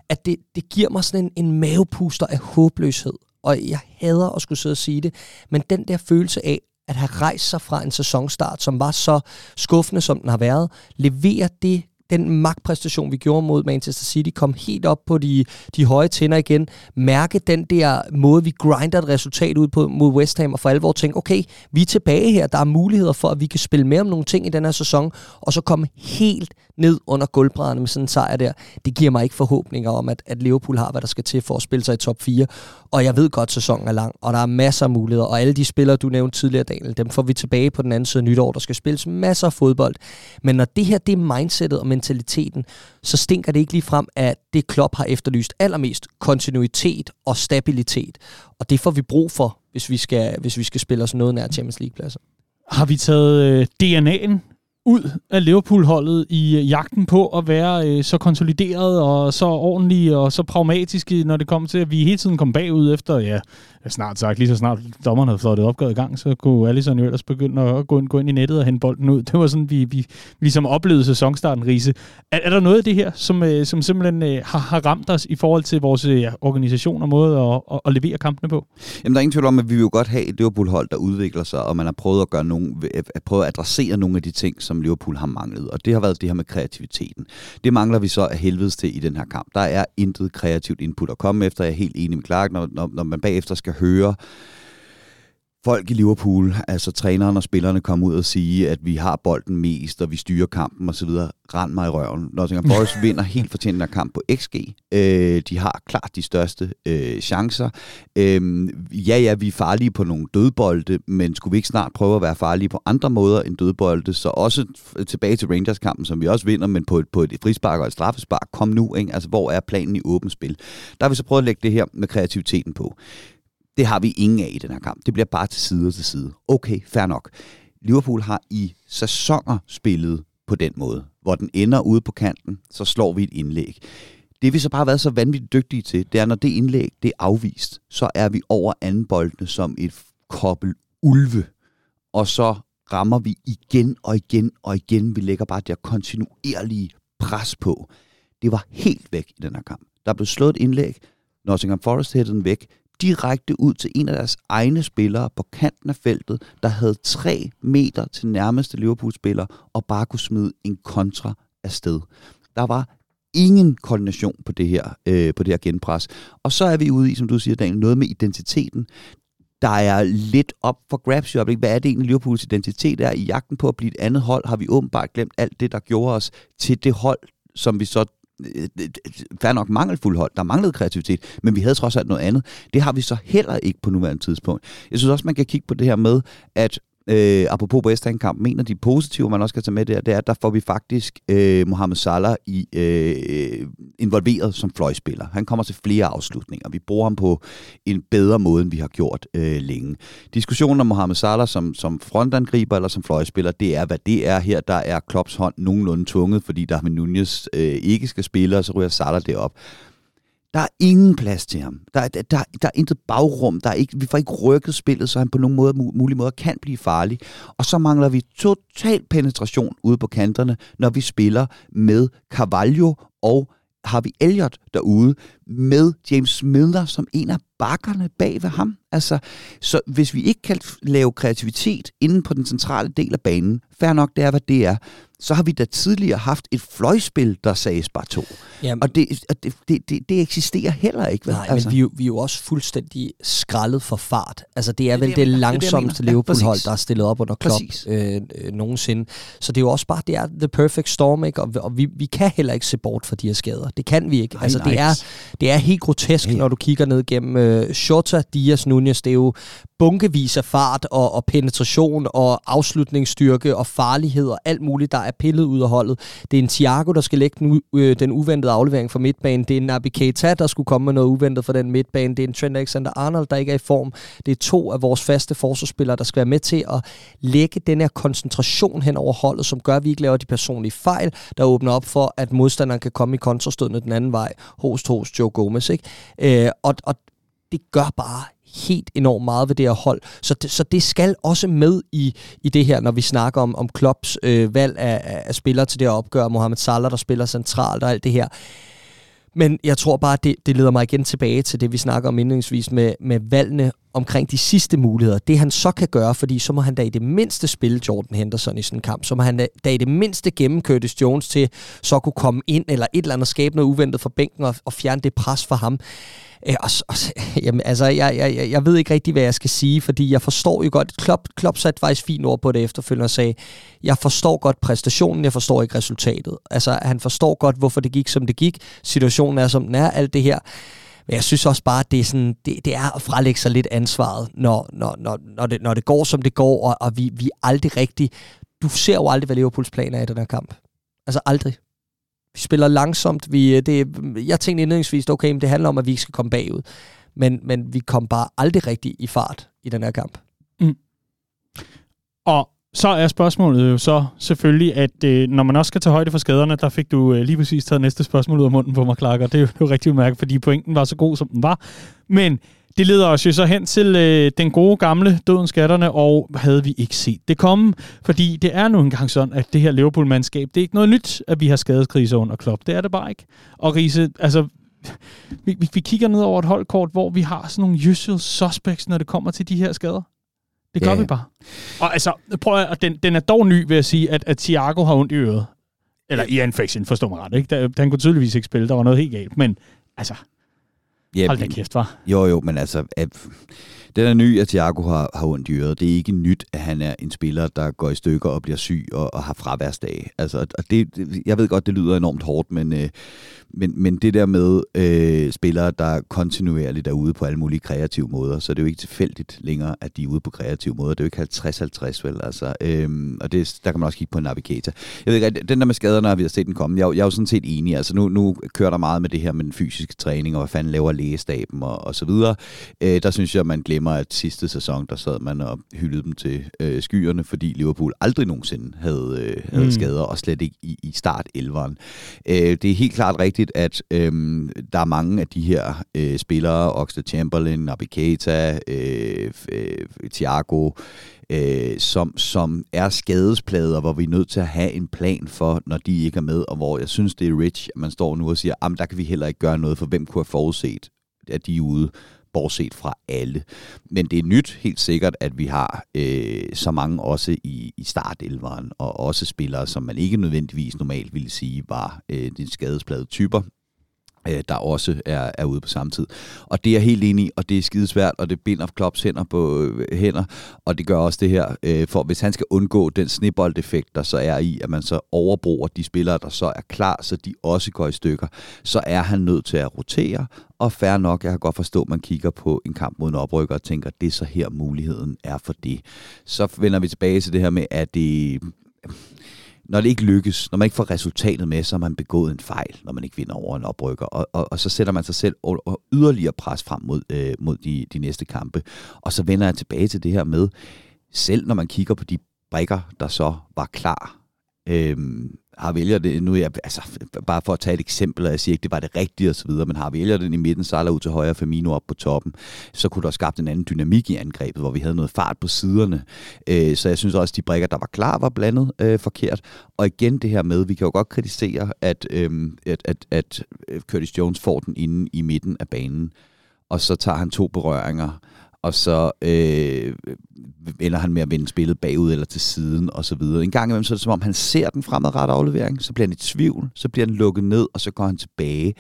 at det, det giver mig sådan en, en mavepuster af håbløshed. Og jeg hader at skulle sidde og sige det, men den der følelse af, at have rejst sig fra en sæsonstart, som var så skuffende, som den har været, leverer det den magtpræstation, vi gjorde mod Manchester City, kom helt op på de, de høje tænder igen, mærke den der måde, vi grinder et resultat ud på mod West Ham, og for alvor tænke, okay, vi er tilbage her, der er muligheder for, at vi kan spille mere om nogle ting i den her sæson, og så komme helt ned under gulvbrædderne med sådan en sejr der. Det giver mig ikke forhåbninger om, at, at Liverpool har, hvad der skal til for at spille sig i top 4. Og jeg ved godt, at sæsonen er lang, og der er masser af muligheder, og alle de spillere, du nævnte tidligere, Daniel, dem får vi tilbage på den anden side af nytår. Der skal spilles masser af fodbold. Men når det her, det er mindsetet og mentaliteten, så stinker det ikke lige frem, at det Klopp har efterlyst allermest kontinuitet og stabilitet. Og det får vi brug for, hvis vi skal, hvis vi skal spille os noget nær Champions League-pladser. Har vi taget øh, DNA'en ud af Liverpool-holdet i øh, jagten på at være øh, så konsolideret og så ordentlige og så pragmatiske, når det kommer til, at vi hele tiden kom bagud efter, ja, snart sagt, lige så snart dommerne havde fået det opgået i gang, så kunne Allison jo ellers begynde at gå ind, gå ind i nettet og hente bolden ud. <laughs> Det var sådan, vi, vi, vi ligesom oplevede sæsonstarten, Riese. Er, er der noget af det her, som, øh, som simpelthen øh, har, har ramt os i forhold til vores øh, organisation og måde at, at, at levere kampene på? Jamen, der er ingen tvivl om, at vi vil jo godt have et Liverpool-hold, der udvikler sig, og man har prøvet at gøre nogle, at prøve at adressere nogle af de ting, som Liverpool har manglet. Og det har været det her med kreativiteten. Det mangler vi så af helvedes til i den her kamp. Der er intet kreativt input at komme efter. Jeg er helt enig med Clark, når, når, når man bagefter skal høre folk i Liverpool, altså træneren og spillerne, komme ud og sige, at vi har bolden mest, og vi styrer kampen osv. Rand mig i røven. Nottingham Forest <laughs> vinder helt fortjent der kamp på XG. Øh, de har klart de største øh, chancer. Øh, ja, ja, vi er farlige på nogle dødbolde, men skulle vi ikke snart prøve at være farlige på andre måder end dødbolde? Så også tilbage til Rangers-kampen, som vi også vinder, men på et, på et frispark og et straffespark. Kom nu, ikke? Altså, hvor er planen i åbent spil? Der har vi så prøvet at lægge det her med kreativiteten på. Det har vi ingen af i den her kamp. Det bliver bare til side til side. Okay, fair nok. Liverpool har i sæsoner spillet på den måde, hvor den ender ude på kanten, så slår vi et indlæg. Det vi så bare har været så vanvittigt dygtige til, det er, når det indlæg det er afvist, så er vi over anden boldene som et kobbel ulve. Og så rammer vi igen og igen og igen. Vi lægger bare det her kontinuerlige pres på. Det var helt væk i den her kamp. Der blev slået et indlæg. Nottingham Forest hættede den væk direkte ud til en af deres egne spillere på kanten af feltet, der havde tre meter til nærmeste Liverpool-spiller og bare kunne smide en kontra afsted. Der var ingen koordination på det her, øh, på det her genpres. Og så er vi ude i, som du siger, Daniel, noget med identiteten der er lidt op for grabs i øjeblikket. Hvad er det egentlig, Liverpools identitet er? I jagten på at blive et andet hold, har vi åbenbart glemt alt det, der gjorde os til det hold, som vi så fair nok mangelfuld hold. Der manglede kreativitet, men vi havde trods alt noget andet. Det har vi så heller ikke på nuværende tidspunkt. Jeg synes også, man kan kigge på det her med, at øh, apropos West Ham kamp, mener de positive, man også kan tage med der, det er, at der får vi faktisk øh, Mohamed Salah i, øh, involveret som fløjspiller. Han kommer til flere afslutninger. Vi bruger ham på en bedre måde, end vi har gjort øh, længe. Diskussionen om Mohamed Salah som, som frontangriber eller som fløjspiller, det er, hvad det er her. Der er Klopps hånd nogenlunde tunget, fordi der med Nunez øh, ikke skal spille, og så ryger Salah derop. Der er ingen plads til ham. Der, der, der, der er intet bagrum. Der er ikke, vi får ikke rykket spillet, så han på nogen måde, mulig måde kan blive farlig. Og så mangler vi total penetration ude på kanterne, når vi spiller med Carvalho og har vi Elliot derude med James Miller som en af bakkerne bag ved ham. Altså, så hvis vi ikke kan lave kreativitet inden på den centrale del af banen, fair nok, det er, hvad det er, så har vi da tidligere haft et fløjspil, der sagde bare to. Jamen, og det, det, det, det, det eksisterer heller ikke. Vel? Nej, altså. men vi, vi er jo også fuldstændig skrællet for fart. Altså, det er det, vel det, det langsomste Liverpool-hold, der er stillet op under Klopp øh, øh, nogensinde. Så det er jo også bare, det er the perfect storm, ikke? Og, og vi, vi kan heller ikke se bort for de her skader. Det kan vi ikke. Nej, altså, nej. det er, det er helt grotesk, ja. når du kigger ned gennem Øh, Shota, Dias, Nunez, det er jo bunkevis af fart og, og penetration og afslutningsstyrke og farlighed og alt muligt, der er pillet ud af holdet. Det er en Thiago, der skal lægge den, øh, den uventede aflevering fra midtbanen. Det er en Naby Keita, der skulle komme med noget uventet for den midtbane. Det er en Trent Alexander-Arnold, der ikke er i form. Det er to af vores faste forsvarsspillere, der skal være med til at lægge den her koncentration hen over holdet, som gør, at vi ikke laver de personlige fejl, der åbner op for, at modstanderen kan komme i kontrastødene den anden vej. Host, host, Joe Gomez. Ikke? Øh, og, og det gør bare helt enormt meget ved det her hold. Så det, så det skal også med i, i det her, når vi snakker om, om Klopps øh, valg af, af spillere til det her opgør. Mohamed Salah, der spiller centralt og alt det her. Men jeg tror bare, det, det leder mig igen tilbage til det, vi snakker om indledningsvis med, med valgene omkring de sidste muligheder. Det han så kan gøre, fordi så må han da i det mindste spille Jordan Henderson i sådan en kamp. Så må han da i det mindste gennem Curtis Jones til så kunne komme ind, eller et eller andet skabe noget uventet fra bænken og, og fjerne det pres fra ham. Øh, og, og, <laughs> jamen, altså, jeg, jeg, jeg ved ikke rigtig, hvad jeg skal sige, fordi jeg forstår jo godt, Klopp, Klopp satte faktisk fint ord på det efterfølgende og sagde, jeg forstår godt præstationen, jeg forstår ikke resultatet. Altså, han forstår godt, hvorfor det gik, som det gik. Situationen er, som den er, alt det her. Men jeg synes også bare, at det er, sådan, det, det er at frelægge sig lidt ansvaret, når, når, når, når, det, når det går, som det går, og, og vi, vi aldrig rigtig... Du ser jo aldrig, hvad Liverpools planer er i den her kamp. Altså aldrig. Vi spiller langsomt. Vi, øh, det, jeg tænkte indledningsvis, okay, men det handler om, at vi ikke skal komme bagud. Men, men vi kom bare aldrig rigtig i fart i den her kamp. Mm. Og så er spørgsmålet jo så selvfølgelig, at øh, når man også skal tage højde for skaderne, der fik du øh, lige præcis taget næste spørgsmål ud af munden på mig, Clark, og det er jo rigtig mærke, fordi pointen var så god, som den var. Men det leder os jo så hen til øh, den gode gamle døden skatterne, og havde vi ikke set det komme. Fordi det er nu engang sådan, at det her Liverpool-mandskab, det er ikke noget nyt, at vi har skadeskriser under Klopp. Det er det bare ikke. Og Riese, altså, vi, vi, vi kigger ned over et holdkort, hvor vi har sådan nogle usual suspects, når det kommer til de her skader. Det gør ja. vi bare. Og altså, prøv at, den, den er dog ny ved at sige, at, at Thiago har ondt i øret. Eller i infection, forstår mig ret. Ikke? Den kunne tydeligvis ikke spille, der var noget helt galt. Men altså, Ja, Hold da kæft, var. Jo, jo, men altså, den er ny, at Thiago har, har ondt i øret. Det er ikke nyt, at han er en spiller, der går i stykker og bliver syg og, og har fraværsdage. Altså, og det, jeg ved godt, det lyder enormt hårdt, men, øh, men, men det der med øh, spillere, der kontinuerligt er ude på alle mulige kreative måder, så det er jo ikke tilfældigt længere, at de er ude på kreative måder. Det er jo ikke 50-50, vel? Altså, øh, og det, der kan man også kigge på en navigator. Jeg ved ikke, den der med skaderne, har vi har set den komme. Jeg, jeg er jo sådan set enig. Altså, nu, nu kører der meget med det her med den fysiske træning, og hvad fanden laver lægestaben og, og så videre. Øh, der synes jeg, man glemmer, at sidste sæson, der sad man og hyldede dem til øh, skyerne, fordi Liverpool aldrig nogensinde havde, øh, havde mm. skader, og slet ikke i, i start 11'eren. Øh, det er helt klart rigtigt, at øh, der er mange af de her øh, spillere, Oxlade Chamberlain, Naby Keita, øh, øh, Thiago, øh, som, som er skadesplader, hvor vi er nødt til at have en plan for, når de ikke er med, og hvor jeg synes, det er rich, at man står nu og siger, at der kan vi heller ikke gøre noget, for hvem kunne have forudset, at de er ude bortset fra alle. Men det er nyt helt sikkert, at vi har øh, så mange også i, i startelveren, og også spillere, som man ikke nødvendigvis normalt ville sige var øh, de skadesplade typer, øh, der også er, er ude på samme tid. Og det er jeg helt enig i, og det er skidesvært, og det binder Klopps hænder på øh, hænder, og det gør også det her, øh, for hvis han skal undgå den snibboldeffekt, der så er i, at man så overbruger de spillere, der så er klar, så de også går i stykker, så er han nødt til at rotere, og fair nok, jeg kan godt forstå, at man kigger på en kamp mod en oprykker og tænker, det er så her muligheden er for det. Så vender vi tilbage til det her med, at det når det ikke lykkes, når man ikke får resultatet med, så har man begået en fejl, når man ikke vinder over en oprykker. Og, og, og så sætter man sig selv og, yderligere pres frem mod, øh, mod de, de næste kampe. Og så vender jeg tilbage til det her med, selv når man kigger på de brikker, der så var klar øh, har vælger det, nu er jeg, altså, bare for at tage et eksempel, og jeg siger ikke, det var det rigtige osv., men har vælger den i midten, Salah ud til højre, Firmino op på toppen, så kunne der skabt en anden dynamik i angrebet, hvor vi havde noget fart på siderne. Øh, så jeg synes også, at de brækker, der var klar, var blandet øh, forkert. Og igen det her med, vi kan jo godt kritisere, at, øh, at, at, at øh, Curtis Jones får den inde i midten af banen, og så tager han to berøringer, og så øh, ender han med at vende spillet bagud eller til siden og så videre. En gang imellem så er det som om, han ser den fremadrettede aflevering, så bliver han i tvivl, så bliver den lukket ned, og så går han tilbage.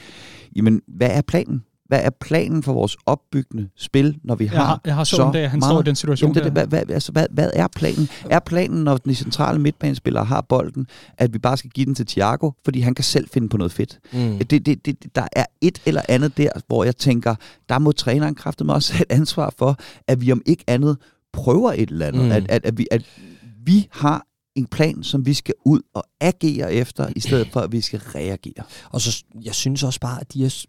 Jamen, hvad er planen? Hvad er planen for vores opbyggende spil, når vi har Jeg har, jeg har så, så det, han meget, står i den situation Jamen, det, der. det, hvad, hvad, altså, hvad, hvad er planen? Er planen, når den centrale midtbanespiller har bolden, at vi bare skal give den til Thiago, fordi han kan selv finde på noget fedt? Mm. Det, det, det, der er et eller andet der, hvor jeg tænker, der må træneren kræfte mig også have et ansvar for, at vi om ikke andet prøver et eller andet. Mm. At, at, at, vi, at vi har en plan, som vi skal ud og agere efter, i stedet for, at vi skal reagere. Og så, jeg synes også bare, at de er,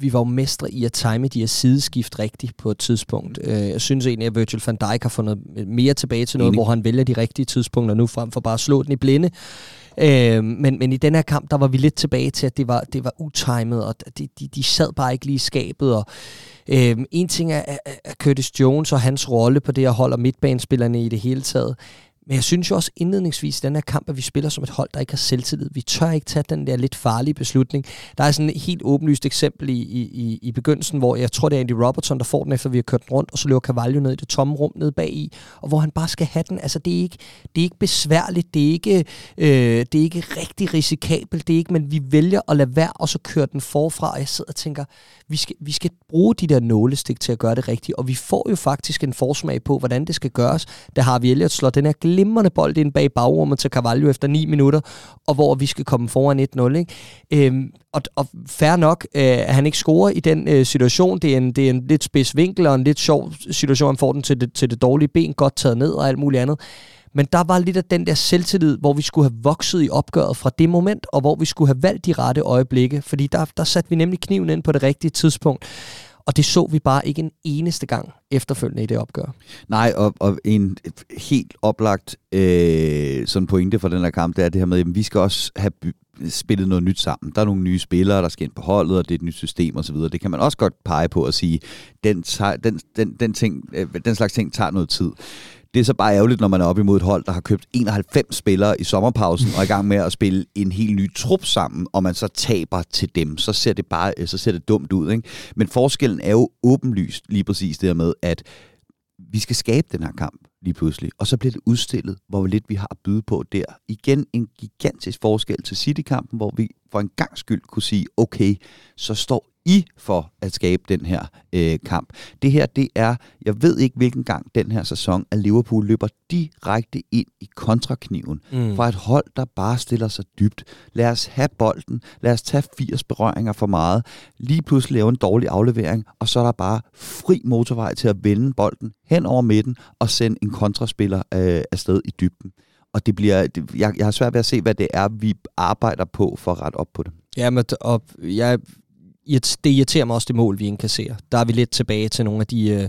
vi var jo mestre i at time de her sideskift rigtigt på et tidspunkt. Øh, Jeg synes egentlig, at Virgil van Dijk har fundet mere tilbage til noget, Enig. hvor han vælger de rigtige tidspunkter nu, frem for bare at slå den i blinde. Øh, men, men i den her kamp, der var vi lidt tilbage til, at det var, det var utimet, og de, de, de sad bare ikke lige i skabet. Og, øh, en ting er, er, er Curtis Jones og hans rolle på det at holde midtbanespillerne i det hele taget. Men jeg synes jo også indledningsvis i den her kamp, at vi spiller som et hold, der ikke har selvtillid. Vi tør ikke tage den der lidt farlige beslutning. Der er sådan et helt åbenlyst eksempel i, i, i begyndelsen, hvor jeg tror, det er Andy Robertson, der får den, efter vi har kørt den rundt, og så løber Cavallo ned i det tomme rum ned bag i, og hvor han bare skal have den. Altså, det er ikke, det er ikke besværligt, det er ikke, øh, det er ikke rigtig risikabelt, det er ikke, men vi vælger at lade være, og så køre den forfra, og jeg sidder og tænker, vi skal, vi skal bruge de der nålestik til at gøre det rigtigt, og vi får jo faktisk en forsmag på, hvordan det skal gøres. Der har vi Elliot slår den her glimrende bold ind bag bagrummet til Carvalho efter 9 minutter, og hvor vi skal komme foran 1-0. Ikke? Øhm, og, og fair nok, øh, at han ikke scorer i den øh, situation. Det er, en, det er en lidt spids vinkel og en lidt sjov situation. Han får den til det, til det dårlige ben, godt taget ned og alt muligt andet. Men der var lidt af den der selvtillid, hvor vi skulle have vokset i opgøret fra det moment, og hvor vi skulle have valgt de rette øjeblikke. Fordi der, der satte vi nemlig kniven ind på det rigtige tidspunkt. Og det så vi bare ikke en eneste gang efterfølgende i det opgør. Nej, og, og en helt oplagt øh, sådan pointe for den her kamp, det er det her med, at vi skal også have by- spillet noget nyt sammen. Der er nogle nye spillere, der skal ind på holdet, og det er et nyt system osv. Det kan man også godt pege på og sige, den, tager, den, den, den, ting, øh, den slags ting tager noget tid. Det er så bare ærgerligt, når man er op imod et hold, der har købt 91 spillere i sommerpausen og er i gang med at spille en helt ny trup sammen, og man så taber til dem. Så ser det bare øh, så ser det dumt ud. Ikke? Men forskellen er jo åbenlyst lige præcis det her med, at vi skal skabe den her kamp lige pludselig, og så bliver det udstillet, hvor lidt vi har at byde på der. Igen en gigantisk forskel til City-kampen, hvor vi for en gang skyld kunne sige, okay, så står i for at skabe den her øh, kamp. Det her, det er, jeg ved ikke hvilken gang den her sæson, at Liverpool løber direkte ind i kontrakniven mm. fra et hold, der bare stiller sig dybt. Lad os have bolden, lad os tage 80 berøringer for meget, lige pludselig lave en dårlig aflevering, og så er der bare fri motorvej til at vende bolden hen over midten og sende en kontraspiller øh, afsted i dybden. Og det bliver, det, jeg, jeg har svært ved at se, hvad det er, vi arbejder på for at rette op på det. Jamen, og jeg, det irriterer mig også det mål, vi indkasserer. Der er vi lidt tilbage til nogle af de, øh,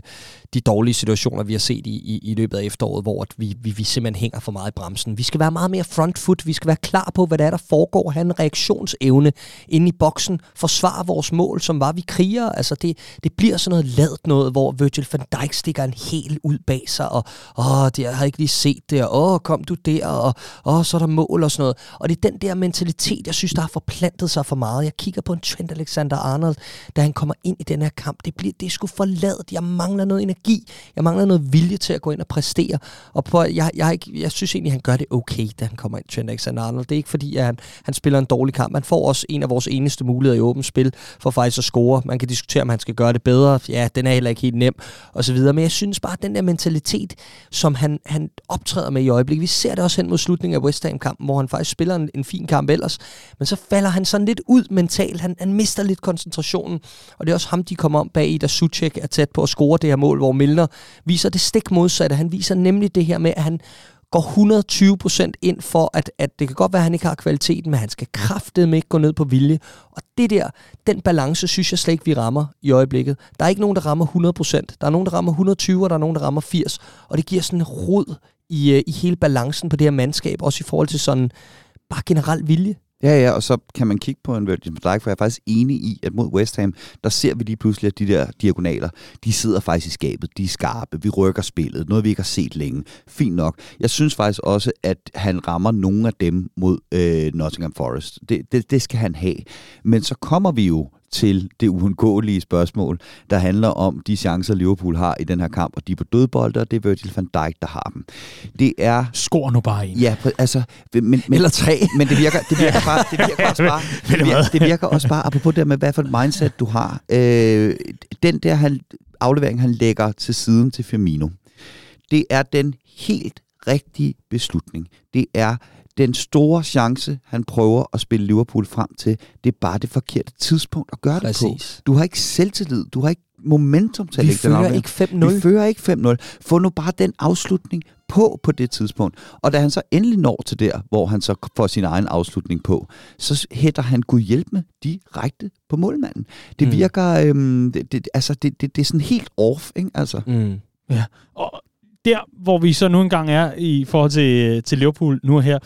de dårlige situationer, vi har set i, i, i løbet af efteråret, hvor at vi, vi, vi simpelthen hænger for meget i bremsen. Vi skal være meget mere front foot. Vi skal være klar på, hvad der er, der foregår. Have en reaktionsevne inde i boksen. Forsvare vores mål, som var vi kriger. Altså det, det bliver sådan noget ladt noget, hvor Virgil van Dijk stikker en hel ud bag sig, og åh, det, jeg har ikke lige set det, og åh, kom du der, og åh, så er der mål og sådan noget. Og det er den der mentalitet, jeg synes, der har forplantet sig for meget. Jeg kigger på en Trent Arnold, da han kommer ind i den her kamp. Det, bliver, det er sgu for. Jeg mangler noget energi. Jeg mangler noget vilje til at gå ind og præstere. Og på, jeg, jeg, ikke, jeg synes egentlig, han gør det okay, da han kommer ind Trent Alexander-Arnold. Det er ikke fordi, at han, han spiller en dårlig kamp. Han får også en af vores eneste muligheder i åbent spil for faktisk at score. Man kan diskutere, om han skal gøre det bedre. Ja, den er heller ikke helt nem, og så videre. Men jeg synes bare, at den der mentalitet, som han, han optræder med i øjeblikket, vi ser det også hen mod slutningen af West Ham-kampen, hvor han faktisk spiller en, en fin kamp ellers, men så falder han sådan lidt ud mentalt. Han, han mister lidt koncentrationen, og det er også ham, de kommer om bag i, da Suchek er tæt på at score det her mål, hvor Milner viser det stik modsatte. Han viser nemlig det her med, at han går 120% ind for, at, at det kan godt være, at han ikke har kvaliteten, men han skal kraftedeme ikke gå ned på vilje. Og det der, den balance, synes jeg slet ikke, vi rammer i øjeblikket. Der er ikke nogen, der rammer 100%. Der er nogen, der rammer 120, og der er nogen, der rammer 80. Og det giver sådan en rod i, øh, i hele balancen på det her mandskab, også i forhold til sådan bare generel vilje. Ja, ja, og så kan man kigge på en Virgil van Dijk, for jeg er faktisk enig i, at mod West Ham, der ser vi lige pludselig, at de der diagonaler, de sidder faktisk i skabet, de er skarpe, vi rykker spillet, noget vi ikke har set længe. Fint nok. Jeg synes faktisk også, at han rammer nogle af dem mod øh, Nottingham Forest. Det, det, det skal han have. Men så kommer vi jo til det uundgåelige spørgsmål, der handler om de chancer, Liverpool har i den her kamp, og de er på dødbolde, og det er Virgil van Dijk, der har dem. Det er... Skår nu bare en. Ja, altså... Men, men, Eller tre. <laughs> Men det virker, det virker bare... Det virker også bare, <laughs> det virker, det virker også bare, apropos det med, hvad for et mindset du har. Øh, den der han, aflevering, han lægger til siden til Firmino, det er den helt rigtige beslutning. Det er den store chance, han prøver at spille Liverpool frem til, det er bare det forkerte tidspunkt at gøre Præcis. det på. Du har ikke selvtillid, du har ikke momentum til at Vi lægge den fører ikke 5-0. Vi fører ikke 5-0. Få nu bare den afslutning på på det tidspunkt. Og da han så endelig når til der, hvor han så får sin egen afslutning på, så hætter han Gud hjælp med direkte på målmanden. Det Mm. virker, øhm, det, det, altså det, det, det er sådan helt off, ikke? Altså. Mm. Ja. Og der, hvor vi så nu engang er i forhold til, til Liverpool nu og her,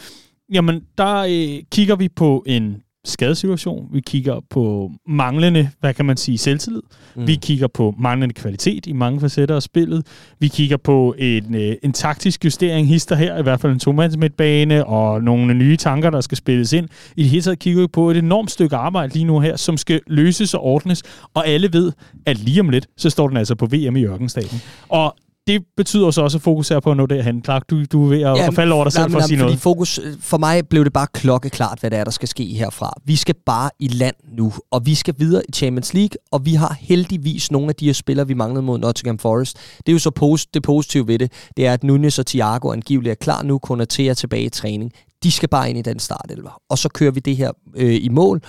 jamen der øh, kigger vi på en skadesituation. Vi kigger på manglende, hvad kan man sige, selvtillid. Mm. Vi kigger på manglende kvalitet i mange facetter af spillet. Vi kigger på en, øh, en taktisk justering, hister her, i hvert fald en tomands midtbane, og nogle nye tanker, der skal spilles ind. I det hele taget kigger vi på et enormt stykke arbejde lige nu her, som skal løses og ordnes, og alle ved, at lige om lidt, så står den altså på VM i Ørkenstaten. Og det betyder så også at fokusere på at nå derhen. Clark, du, du er ved at, ja, at falde over dig selv for at sige fordi noget. Fokus, for mig blev det bare klokkeklart, hvad det er, der skal ske herfra. Vi skal bare i land nu, og vi skal videre i Champions League, og vi har heldigvis nogle af de her spillere, vi manglede mod Nottingham Forest. Det er jo så post, det positive ved det, det er, at Nunes og Thiago angiveligt er klar nu, kun til at tilbage i træning. De skal bare ind i den startelver, og så kører vi det her øh, i mål,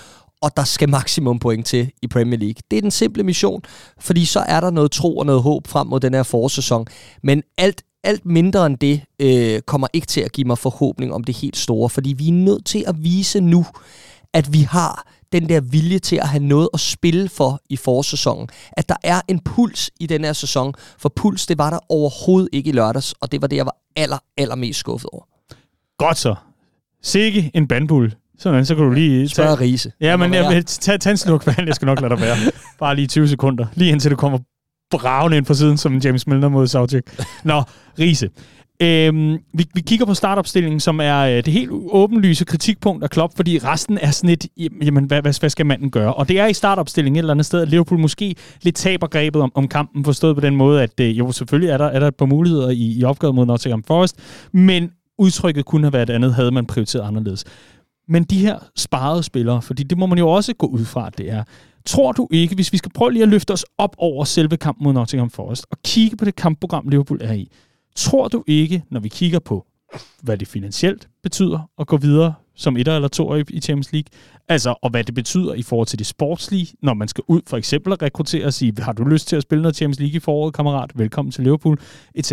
og der skal maksimum point til i Premier League. Det er den simple mission, fordi så er der noget tro og noget håb frem mod den her forårssæson. Men alt, alt mindre end det øh, kommer ikke til at give mig forhåbning om det helt store, fordi vi er nødt til at vise nu, at vi har den der vilje til at have noget at spille for i forårssæsonen. At der er en puls i den her sæson, for puls, det var der overhovedet ikke i lørdags, og det var det, jeg var aller, aller mest skuffet over. Godt så. Sikke en bandbulle. Sådan, så kan du lige... Spørg Riese. Ja, men jeg, tag, tag en sluk vand, jeg skal nok lade dig være. Bare lige 20 sekunder. Lige indtil du kommer bravende ind på siden, som James Milner mod Southgate. <laughs> Nå, Riese. Øhm, vi, vi kigger på startopstillingen, som er øh, det helt åbenlyse kritikpunkt af Klopp, fordi resten er sådan et, jamen, hvad, hvad, hvad skal manden gøre? Og det er i startopstillingen et eller andet sted, at Liverpool måske lidt taber grebet om, om kampen, forstået på den måde, at øh, jo, selvfølgelig er der, er der et par muligheder i, i opgaven mod Nottingham Forest, men udtrykket kunne have været andet, havde man prioriteret anderledes. Men de her sparede spillere, fordi det må man jo også gå ud fra, at det er. Tror du ikke, hvis vi skal prøve lige at løfte os op over selve kampen mod Nottingham Forest, og kigge på det kampprogram, Liverpool er i, tror du ikke, når vi kigger på, hvad det finansielt betyder at gå videre som etter eller to i i Champions League, altså, og hvad det betyder i forhold til det sportslige, når man skal ud for eksempel at rekruttere og sige, har du lyst til at spille noget Champions League i foråret, kammerat, velkommen til Liverpool, etc.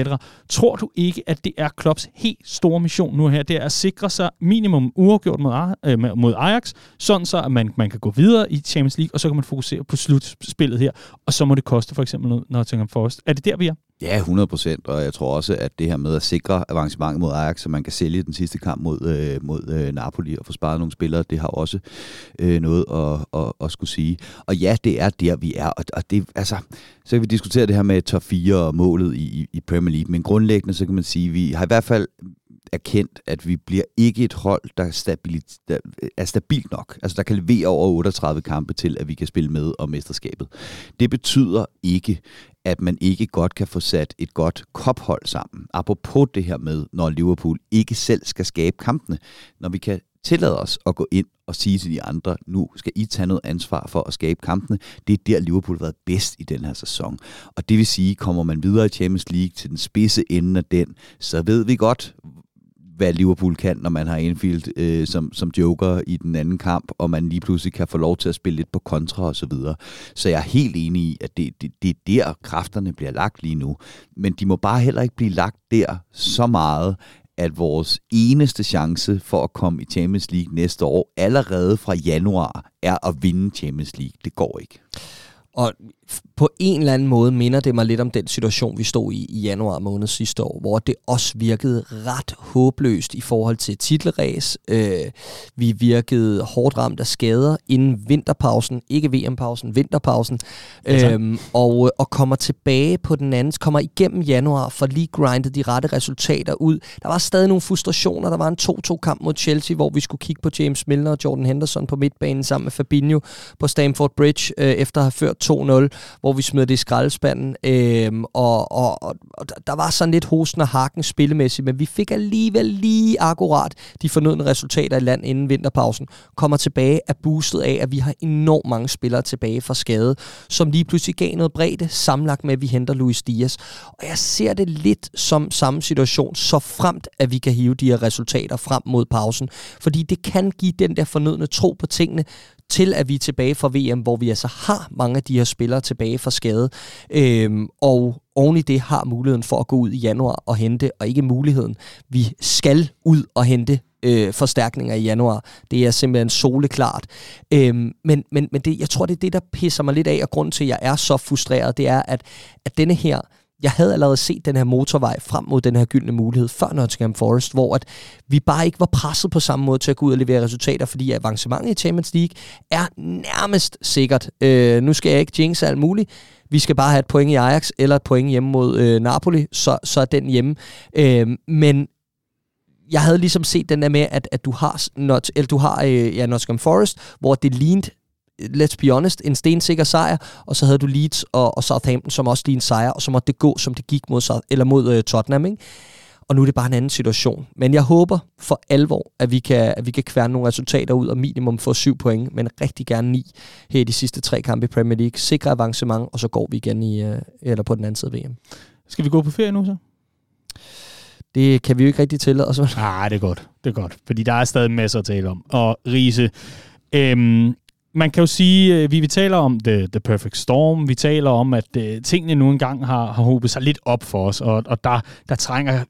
Tror du ikke, at det er Klopps helt store mission nu her, det er at sikre sig minimum uafgjort mod, øh, mod Ajax, sådan så, at man, man kan gå videre i Champions League, og så kan man fokusere på slutspillet her, og så må det koste for eksempel noget Nottingham Forest. Er det der, vi er? Ja, 100 procent, og jeg tror også, at det her med at sikre avancement mod Ajax, så man kan sælge den sidste kamp mod, øh, mod øh, Napoli og få sparet nogle spillere, det har også øh, noget at, at, at skulle sige. Og ja, det er der, vi er, og, og det, altså, så kan vi diskutere det her med top 4 og målet i, i Premier League, men grundlæggende, så kan man sige, at vi har i hvert fald erkendt, at vi bliver ikke et hold, der er, stabilt, der er stabilt nok. Altså, der kan levere over 38 kampe til, at vi kan spille med om mesterskabet. Det betyder ikke, at man ikke godt kan få sat et godt kophold sammen. Apropos det her med, når Liverpool ikke selv skal skabe kampene. Når vi kan tillade os at gå ind og sige til de andre, nu skal I tage noget ansvar for at skabe kampene. Det er der, Liverpool har været bedst i den her sæson. Og det vil sige, kommer man videre i Champions League til den spidse ende af den, så ved vi godt, hvad Liverpool kan, når man har Anfield øh, som, som joker i den anden kamp, og man lige pludselig kan få lov til at spille lidt på kontra og så videre. Så jeg er helt enig i, at det, det, det er der, kræfterne bliver lagt lige nu. Men de må bare heller ikke blive lagt der så meget, at vores eneste chance for at komme i Champions League næste år, allerede fra januar, er at vinde Champions League. Det går ikke. Og på en eller anden måde minder det mig lidt om den situation, vi stod i i januar måned sidste år, hvor det også virkede ret håbløst i forhold til titelræs. Øh, vi virkede hårdt ramt af skader inden vinterpausen, ikke VM-pausen, vinterpausen, ja, øhm, og, og kommer tilbage på den anden, kommer igennem januar, for lige grindet de rette resultater ud. Der var stadig nogle frustrationer, der var en 2-2-kamp mod Chelsea, hvor vi skulle kigge på James Milner og Jordan Henderson på midtbanen sammen med Fabinho på Stamford Bridge, øh, efter at have ført 2-0 hvor vi smed det i skraldespanden. øh, og, og, og, og der var sådan lidt hosten og hakken spillemæssigt, men vi fik alligevel lige akkurat de fornødne resultater i land inden vinterpausen. Kommer tilbage af boostet af, at vi har enormt mange spillere tilbage fra skade, som lige pludselig gav noget bredde, sammenlagt med, at vi henter Luis Dias. Og jeg ser det lidt som samme situation, så fremt, at vi kan hive de her resultater frem mod pausen. Fordi det kan give den der fornødne tro på tingene, til at vi er tilbage fra VM, hvor vi altså har mange af de her spillere tilbage fra skade, øhm, og oven i det har muligheden for at gå ud i januar og hente, og ikke muligheden. Vi skal ud og hente øh, forstærkninger i januar. Det er simpelthen soleklart. Øhm, men men, men det, jeg tror, det er det, der pisser mig lidt af, og grund til, at jeg er så frustreret, det er, at, at denne her jeg havde allerede set den her motorvej frem mod den her gyldne mulighed før Nottingham Forest, hvor at vi bare ikke var presset på samme måde til at gå ud og levere resultater, fordi avancementet i Champions League er nærmest sikkert. Øh, nu skal jeg ikke jinx alt muligt. Vi skal bare have et point i Ajax eller et point hjemme mod øh, Napoli, så, så er den hjemme. Øh, men jeg havde ligesom set den der med, at, at du har, not, eller du har øh, ja, Nottingham Forest, hvor det lignede let's be honest, en stensikker sejr, og så havde du Leeds og, og Southampton, som også lige en sejr, og så måtte det gå, som det gik mod, eller mod uh, Tottenham, ikke? Og nu er det bare en anden situation. Men jeg håber for alvor, at vi kan, at vi kan kværne nogle resultater ud og minimum få syv point, men rigtig gerne ni her i de sidste tre kampe i Premier League. Sikre avancement, og så går vi igen i, uh, eller på den anden side af VM. Skal vi gå på ferie nu så? Det kan vi jo ikke rigtig tillade os. Nej, det er godt. Det er godt. Fordi der er stadig masser at tale om. Og Riese, øhm, man kan jo sige, at vi, vi taler om the, the Perfect Storm, vi taler om, at uh, tingene nu engang har, har hobet sig lidt op for os, og, og der, der trænger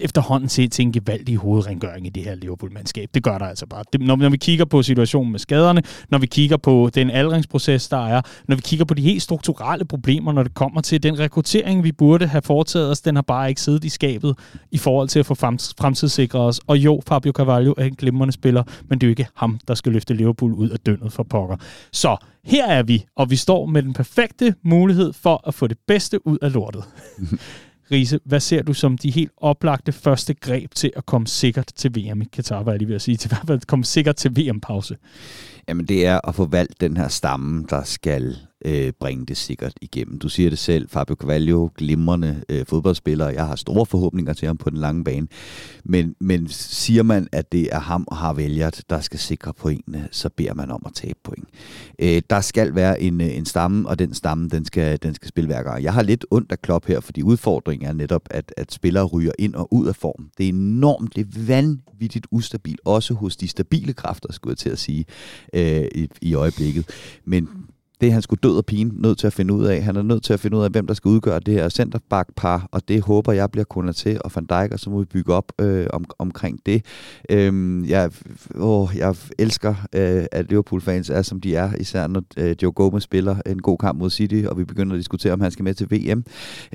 efterhånden set til en gevaldig hovedrengøring i det her Liverpool-mandskab. Det gør der altså bare. Det, når, når vi kigger på situationen med skaderne, når vi kigger på den aldringsproces, der er, når vi kigger på de helt strukturelle problemer, når det kommer til den rekruttering, vi burde have foretaget os, den har bare ikke siddet i skabet i forhold til at få fremtidssikret os. Og jo, Fabio Carvalho er en glimrende spiller, men det er jo ikke ham, der skal løfte Liverpool ud af døgnet for pokker. Så her er vi, og vi står med den perfekte mulighed for at få det bedste ud af lortet. <laughs> Riese, hvad ser du som de helt oplagte første greb til at komme sikkert til VM i Katar, hvad er det ved at sige, til <laughs> at komme sikkert til VM-pause? Jamen det er at få valgt den her stamme, der skal øh, bringe det sikkert igennem. Du siger det selv, Fabio Carvalho, glimrende øh, fodboldspiller. Jeg har store forhåbninger til ham på den lange bane. Men, men siger man, at det er ham og har vælgert, der skal sikre pointene, så beder man om at tabe point. Øh, der skal være en, øh, en stamme, og den stamme, den skal, den skal spille hver gang. Jeg har lidt ondt af Klopp her, fordi udfordringen er netop, at, at spillere ryger ind og ud af form. Det er enormt, det er vanvittigt ustabilt, også hos de stabile kræfter, skulle jeg til at sige, øh, i, i øjeblikket. Men det er han skulle død og pine nødt til at finde ud af. Han er nødt til at finde ud af, hvem der skal udgøre det her centerback-par, og det håber jeg bliver kunnet til, og Van Dijk, og så må vi bygge op øh, om, omkring det. Øhm, jeg, åh, jeg elsker, øh, at Liverpool-fans er, som de er, især når øh, Joe Gomez spiller en god kamp mod City, og vi begynder at diskutere, om han skal med til VM.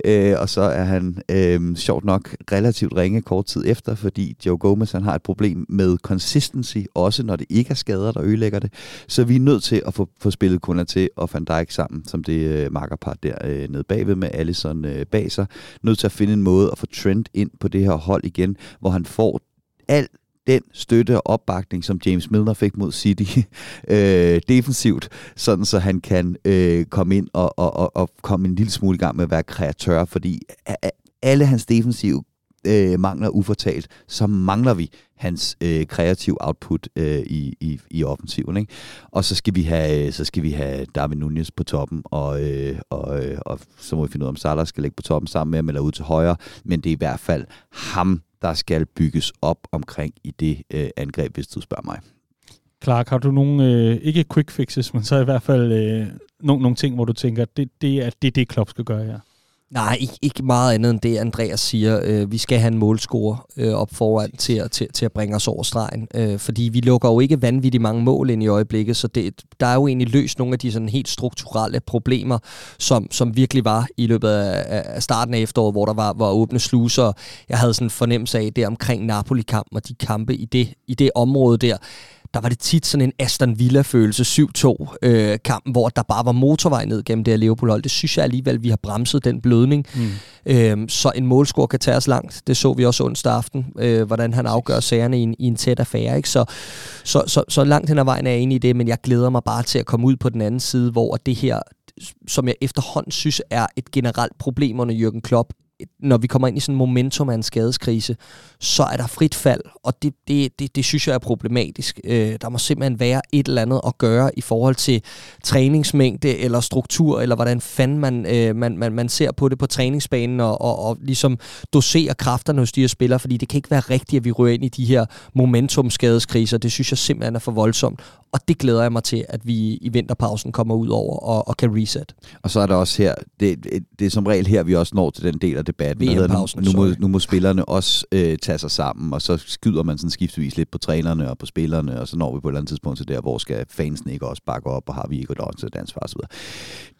Øh, og så er han, øh, sjovt nok, relativt ringe kort tid efter, fordi Joe Gomez han har et problem med consistency, også når det ikke er skader, der ødelægger det. Så vi er nødt til at få, få spillet kunder til og Van Dijk sammen, som det øh, makkerpar der øh, nede bagved med Allison øh, bag sig. Nødt til at finde en måde at få Trent ind på det her hold igen, hvor han får alt den støtte og opbakning, som James Milner fik mod City <laughs> øh, defensivt, sådan så han kan øh, komme ind og, og, og, og komme en lille smule i gang med at være kreatør, fordi alle hans defensive øh, mangler ufortalt, så mangler vi hans øh, kreative output øh, i, i, i offensiven. Ikke? Og så skal vi have øh, så skal vi have Darwin Nunez på toppen, og, øh, og, øh, og så må vi finde ud af, om Salah skal ligge på toppen sammen med ham eller ud til højre, men det er i hvert fald ham, der skal bygges op omkring i det øh, angreb, hvis du spørger mig. Clark, har du nogle, øh, ikke quick fixes, men så i hvert fald øh, nogle, nogle ting, hvor du tænker, det, det er det, det Klopp skal gøre her? Nej, ikke, ikke meget andet end det, Andreas siger. Øh, vi skal have en målscore øh, op foran til, at, til, til at bringe os over stregen. Øh, fordi vi lukker jo ikke vanvittigt mange mål ind i øjeblikket, så det, der er jo egentlig løst nogle af de sådan helt strukturelle problemer, som, som virkelig var i løbet af, af starten af efteråret, hvor der var, var åbne sluser. Jeg havde sådan en fornemmelse af det omkring Napoli-kampen og de kampe i det, i det område der der var det tit sådan en Aston Villa-følelse, 7-2 øh, kampen, hvor der bare var motorvej ned gennem det her Liverpool-hold. Det synes jeg alligevel, vi har bremset den blødning. Mm. Øhm, så en målscore kan tage os langt. Det så vi også onsdag aften, øh, hvordan han afgør sagerne i en, i en tæt affære. Ikke? Så, så, så, så langt hen ad vejen er jeg enig i det, men jeg glæder mig bare til at komme ud på den anden side, hvor det her, som jeg efterhånden synes er et generelt problem under Jürgen Klopp, når vi kommer ind i sådan en momentum af en skadeskrise, så er der frit fald, og det, det, det, det synes jeg er problematisk. Øh, der må simpelthen være et eller andet at gøre i forhold til træningsmængde eller struktur, eller hvordan fanden man, øh, man, man, man ser på det på træningsbanen, og, og, og ligesom dosere kræfterne hos de her spillere, fordi det kan ikke være rigtigt, at vi rører ind i de her momentum-skadeskriser. Det synes jeg simpelthen er for voldsomt, og det glæder jeg mig til, at vi i vinterpausen kommer ud over og, og kan reset. Og så er der også her, det, det, er som regel her, vi også når til den del af debatten. Der hedder, nu, nu, må, nu må spillerne også øh, tage sig sammen, og så skyder man sådan skiftevis lidt på trænerne og på spillerne, og så når vi på et eller andet tidspunkt til der, hvor skal fansene ikke også bakke op, og har vi ikke et til dansfar osv.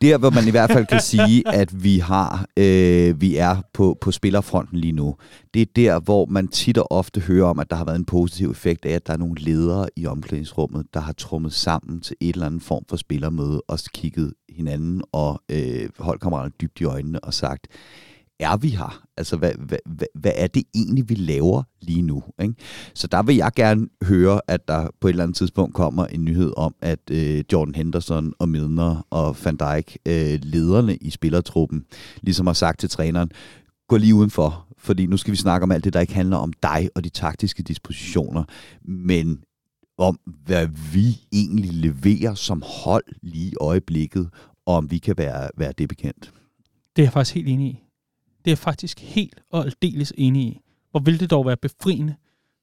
Der, hvor man i hvert fald kan sige, <laughs> at vi har, øh, vi er på, på spillerfronten lige nu, det er der, hvor man tit og ofte hører om, at der har været en positiv effekt af, at der er nogle ledere i omklædningsrummet, der har trummet sammen til et eller andet form for spillermøde, og kigget hinanden og øh, holdkammeraterne dybt i øjnene og sagt, er vi her? Altså, hvad, hvad, hvad, hvad er det egentlig, vi laver lige nu? Ikke? Så der vil jeg gerne høre, at der på et eller andet tidspunkt kommer en nyhed om, at øh, Jordan Henderson og Milner og Van Dijk, øh, lederne i spillertruppen, ligesom har sagt til træneren, gå lige udenfor, fordi nu skal vi snakke om alt det, der ikke handler om dig og de taktiske dispositioner, men om, hvad vi egentlig leverer som hold lige i øjeblikket, og om vi kan være, være det bekendt. Det er jeg faktisk helt enig i. Det er jeg faktisk helt og aldeles enig i. Hvor vil det dog være befriende?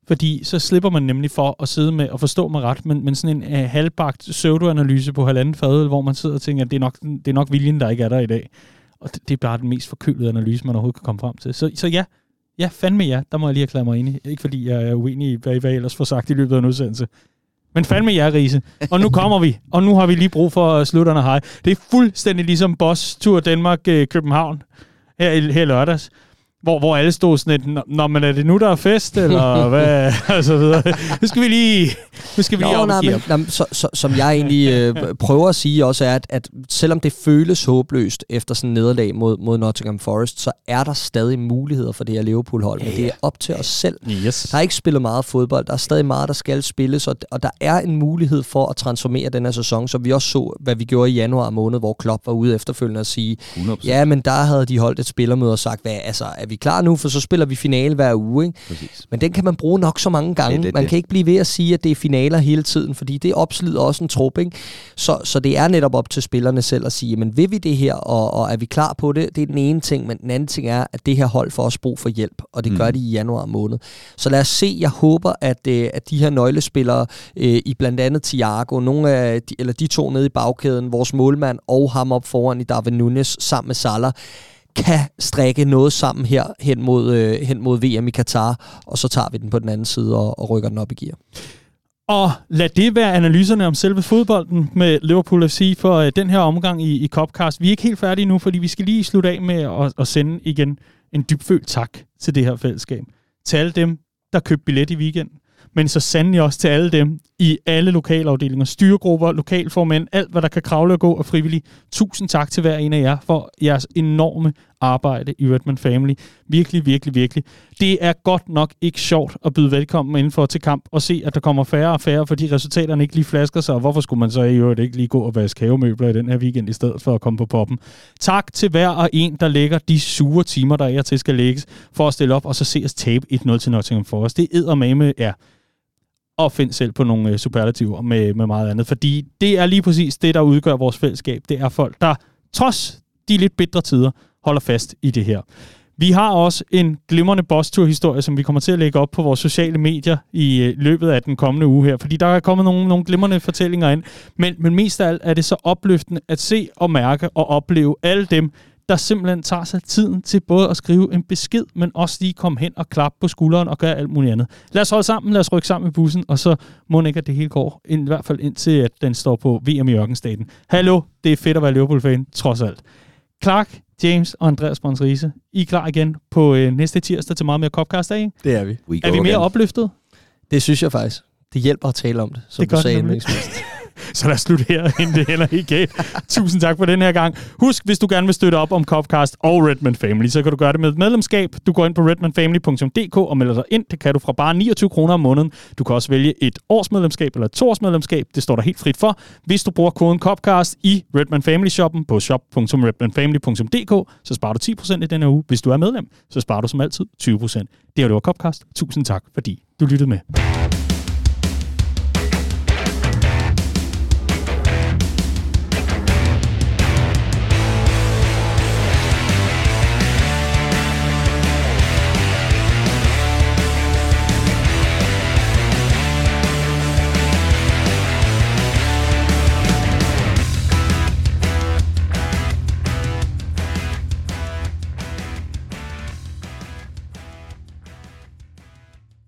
Fordi så slipper man nemlig for at sidde med og forstå mig ret, men, men sådan en uh, halvbagt pseudoanalyse på halvanden fadøl, hvor man sidder og tænker, at det er, nok, det er nok viljen, der ikke er der i dag. Og det, det er bare den mest forkølede analyse, man overhovedet kan komme frem til. Så, så ja, ja, fandme ja, der må jeg lige erklære mig enig. Ikke fordi jeg er uenig i, hvad, I ellers får sagt i løbet af en udsendelse. Men fandme jer, Riese. Og nu kommer vi, og nu har vi lige brug for øh, slutterne hej. Det er fuldstændig ligesom Boss Tour Danmark-København øh, her i, her lørdags hvor, hvor alle stod sådan et, når man er det nu, der er fest, eller <laughs> hvad, <laughs> og så videre. Nu skal vi lige, nu skal vi lige Nå, nej, men, nej, så, så, Som jeg egentlig øh, <laughs> prøver at sige også, er, at, at selvom det føles håbløst efter sådan en nederlag mod, mod Nottingham Forest, så er der stadig muligheder for det her Liverpool-hold, men det er op til os selv. Yes. Der er ikke spillet meget fodbold, der er stadig meget, der skal spilles, og, og der er en mulighed for at transformere den her sæson, så vi også så, hvad vi gjorde i januar måned, hvor Klopp var ude efterfølgende og sige, 100%. ja, men der havde de holdt et spillermøde og sagt, hvad, altså, er vi klar nu, for så spiller vi finale hver uge. Ikke? Præcis. Men den kan man bruge nok så mange gange. Det, det, man det. kan ikke blive ved at sige, at det er finaler hele tiden, fordi det opslider også en trup. Ikke? Så, så det er netop op til spillerne selv at sige, men vil vi det her, og, og er vi klar på det? Det er den ene ting, men den anden ting er, at det her hold får også brug for hjælp, og det mm. gør de i januar måned. Så lad os se, jeg håber, at, øh, at de her nøglespillere øh, i blandt andet Thiago, nogle af de, eller de to nede i bagkæden, vores målmand og ham op foran i Darwin Nunes sammen med Salah, kan strække noget sammen her hen mod, øh, hen mod VM i Katar, og så tager vi den på den anden side og, og rykker den op i gear. Og lad det være analyserne om selve fodbolden med Liverpool FC for øh, den her omgang i, i Copcast. Vi er ikke helt færdige nu, fordi vi skal lige slutte af med at, at sende igen en dybfølt tak til det her fællesskab. Til alle dem, der købte billet i weekenden men så sandelig også til alle dem i alle lokalafdelinger, styregrupper, lokalformænd, alt hvad der kan kravle og gå og frivillige. Tusind tak til hver en af jer for jeres enorme arbejde i Redman Family. Virkelig, virkelig, virkelig. Det er godt nok ikke sjovt at byde velkommen indenfor til kamp og se, at der kommer færre og færre, fordi resultaterne ikke lige flasker sig, og hvorfor skulle man så i øvrigt ikke lige gå og vaske havemøbler i den her weekend i stedet for at komme på poppen. Tak til hver og en, der lægger de sure timer, der er til skal lægges, for at stille op og så se os tabe 1-0 til Nottingham Forest. Det er med ja, og find selv på nogle øh, superlativer med, med meget andet. Fordi det er lige præcis det, der udgør vores fællesskab. Det er folk, der trods de lidt bedre tider holder fast i det her. Vi har også en glimrende boss historie som vi kommer til at lægge op på vores sociale medier i øh, løbet af den kommende uge her, fordi der er kommet nogle, nogle glimrende fortællinger ind. Men, men mest af alt er det så opløftende at se og mærke og opleve alle dem, der simpelthen tager sig tiden til både at skrive en besked, men også lige komme hen og klappe på skulderen og gøre alt muligt andet. Lad os holde sammen, lad os rykke sammen i bussen, og så må ikke, at det hele går, i hvert fald indtil at den står på VM i Ørkenstaten. Hallo, det er fedt at være Liverpool-fan, trods alt. Clark, James og Andreas Brøns Riese, I er klar igen på øh, næste tirsdag til meget mere Copcast, ikke? Det er vi. We Er vi mere again. opløftet? Det synes jeg faktisk. Det hjælper at tale om det, som Det du sagde indlægsvis. <laughs> Så lad os slutte her, <laughs> inden det heller ikke galt. Tusind tak for den her gang. Husk, hvis du gerne vil støtte op om Copcast og Redman Family, så kan du gøre det med et medlemskab. Du går ind på redmanfamily.dk og melder dig ind. Det kan du fra bare 29 kroner om måneden. Du kan også vælge et årsmedlemskab eller et toårsmedlemskab. Det står der helt frit for. Hvis du bruger koden Copcast i Redman Family shoppen på shop.redmanfamily.dk, så sparer du 10% i denne uge. Hvis du er medlem, så sparer du som altid 20%. Det her det var Copcast. Tusind tak, fordi du lyttede med.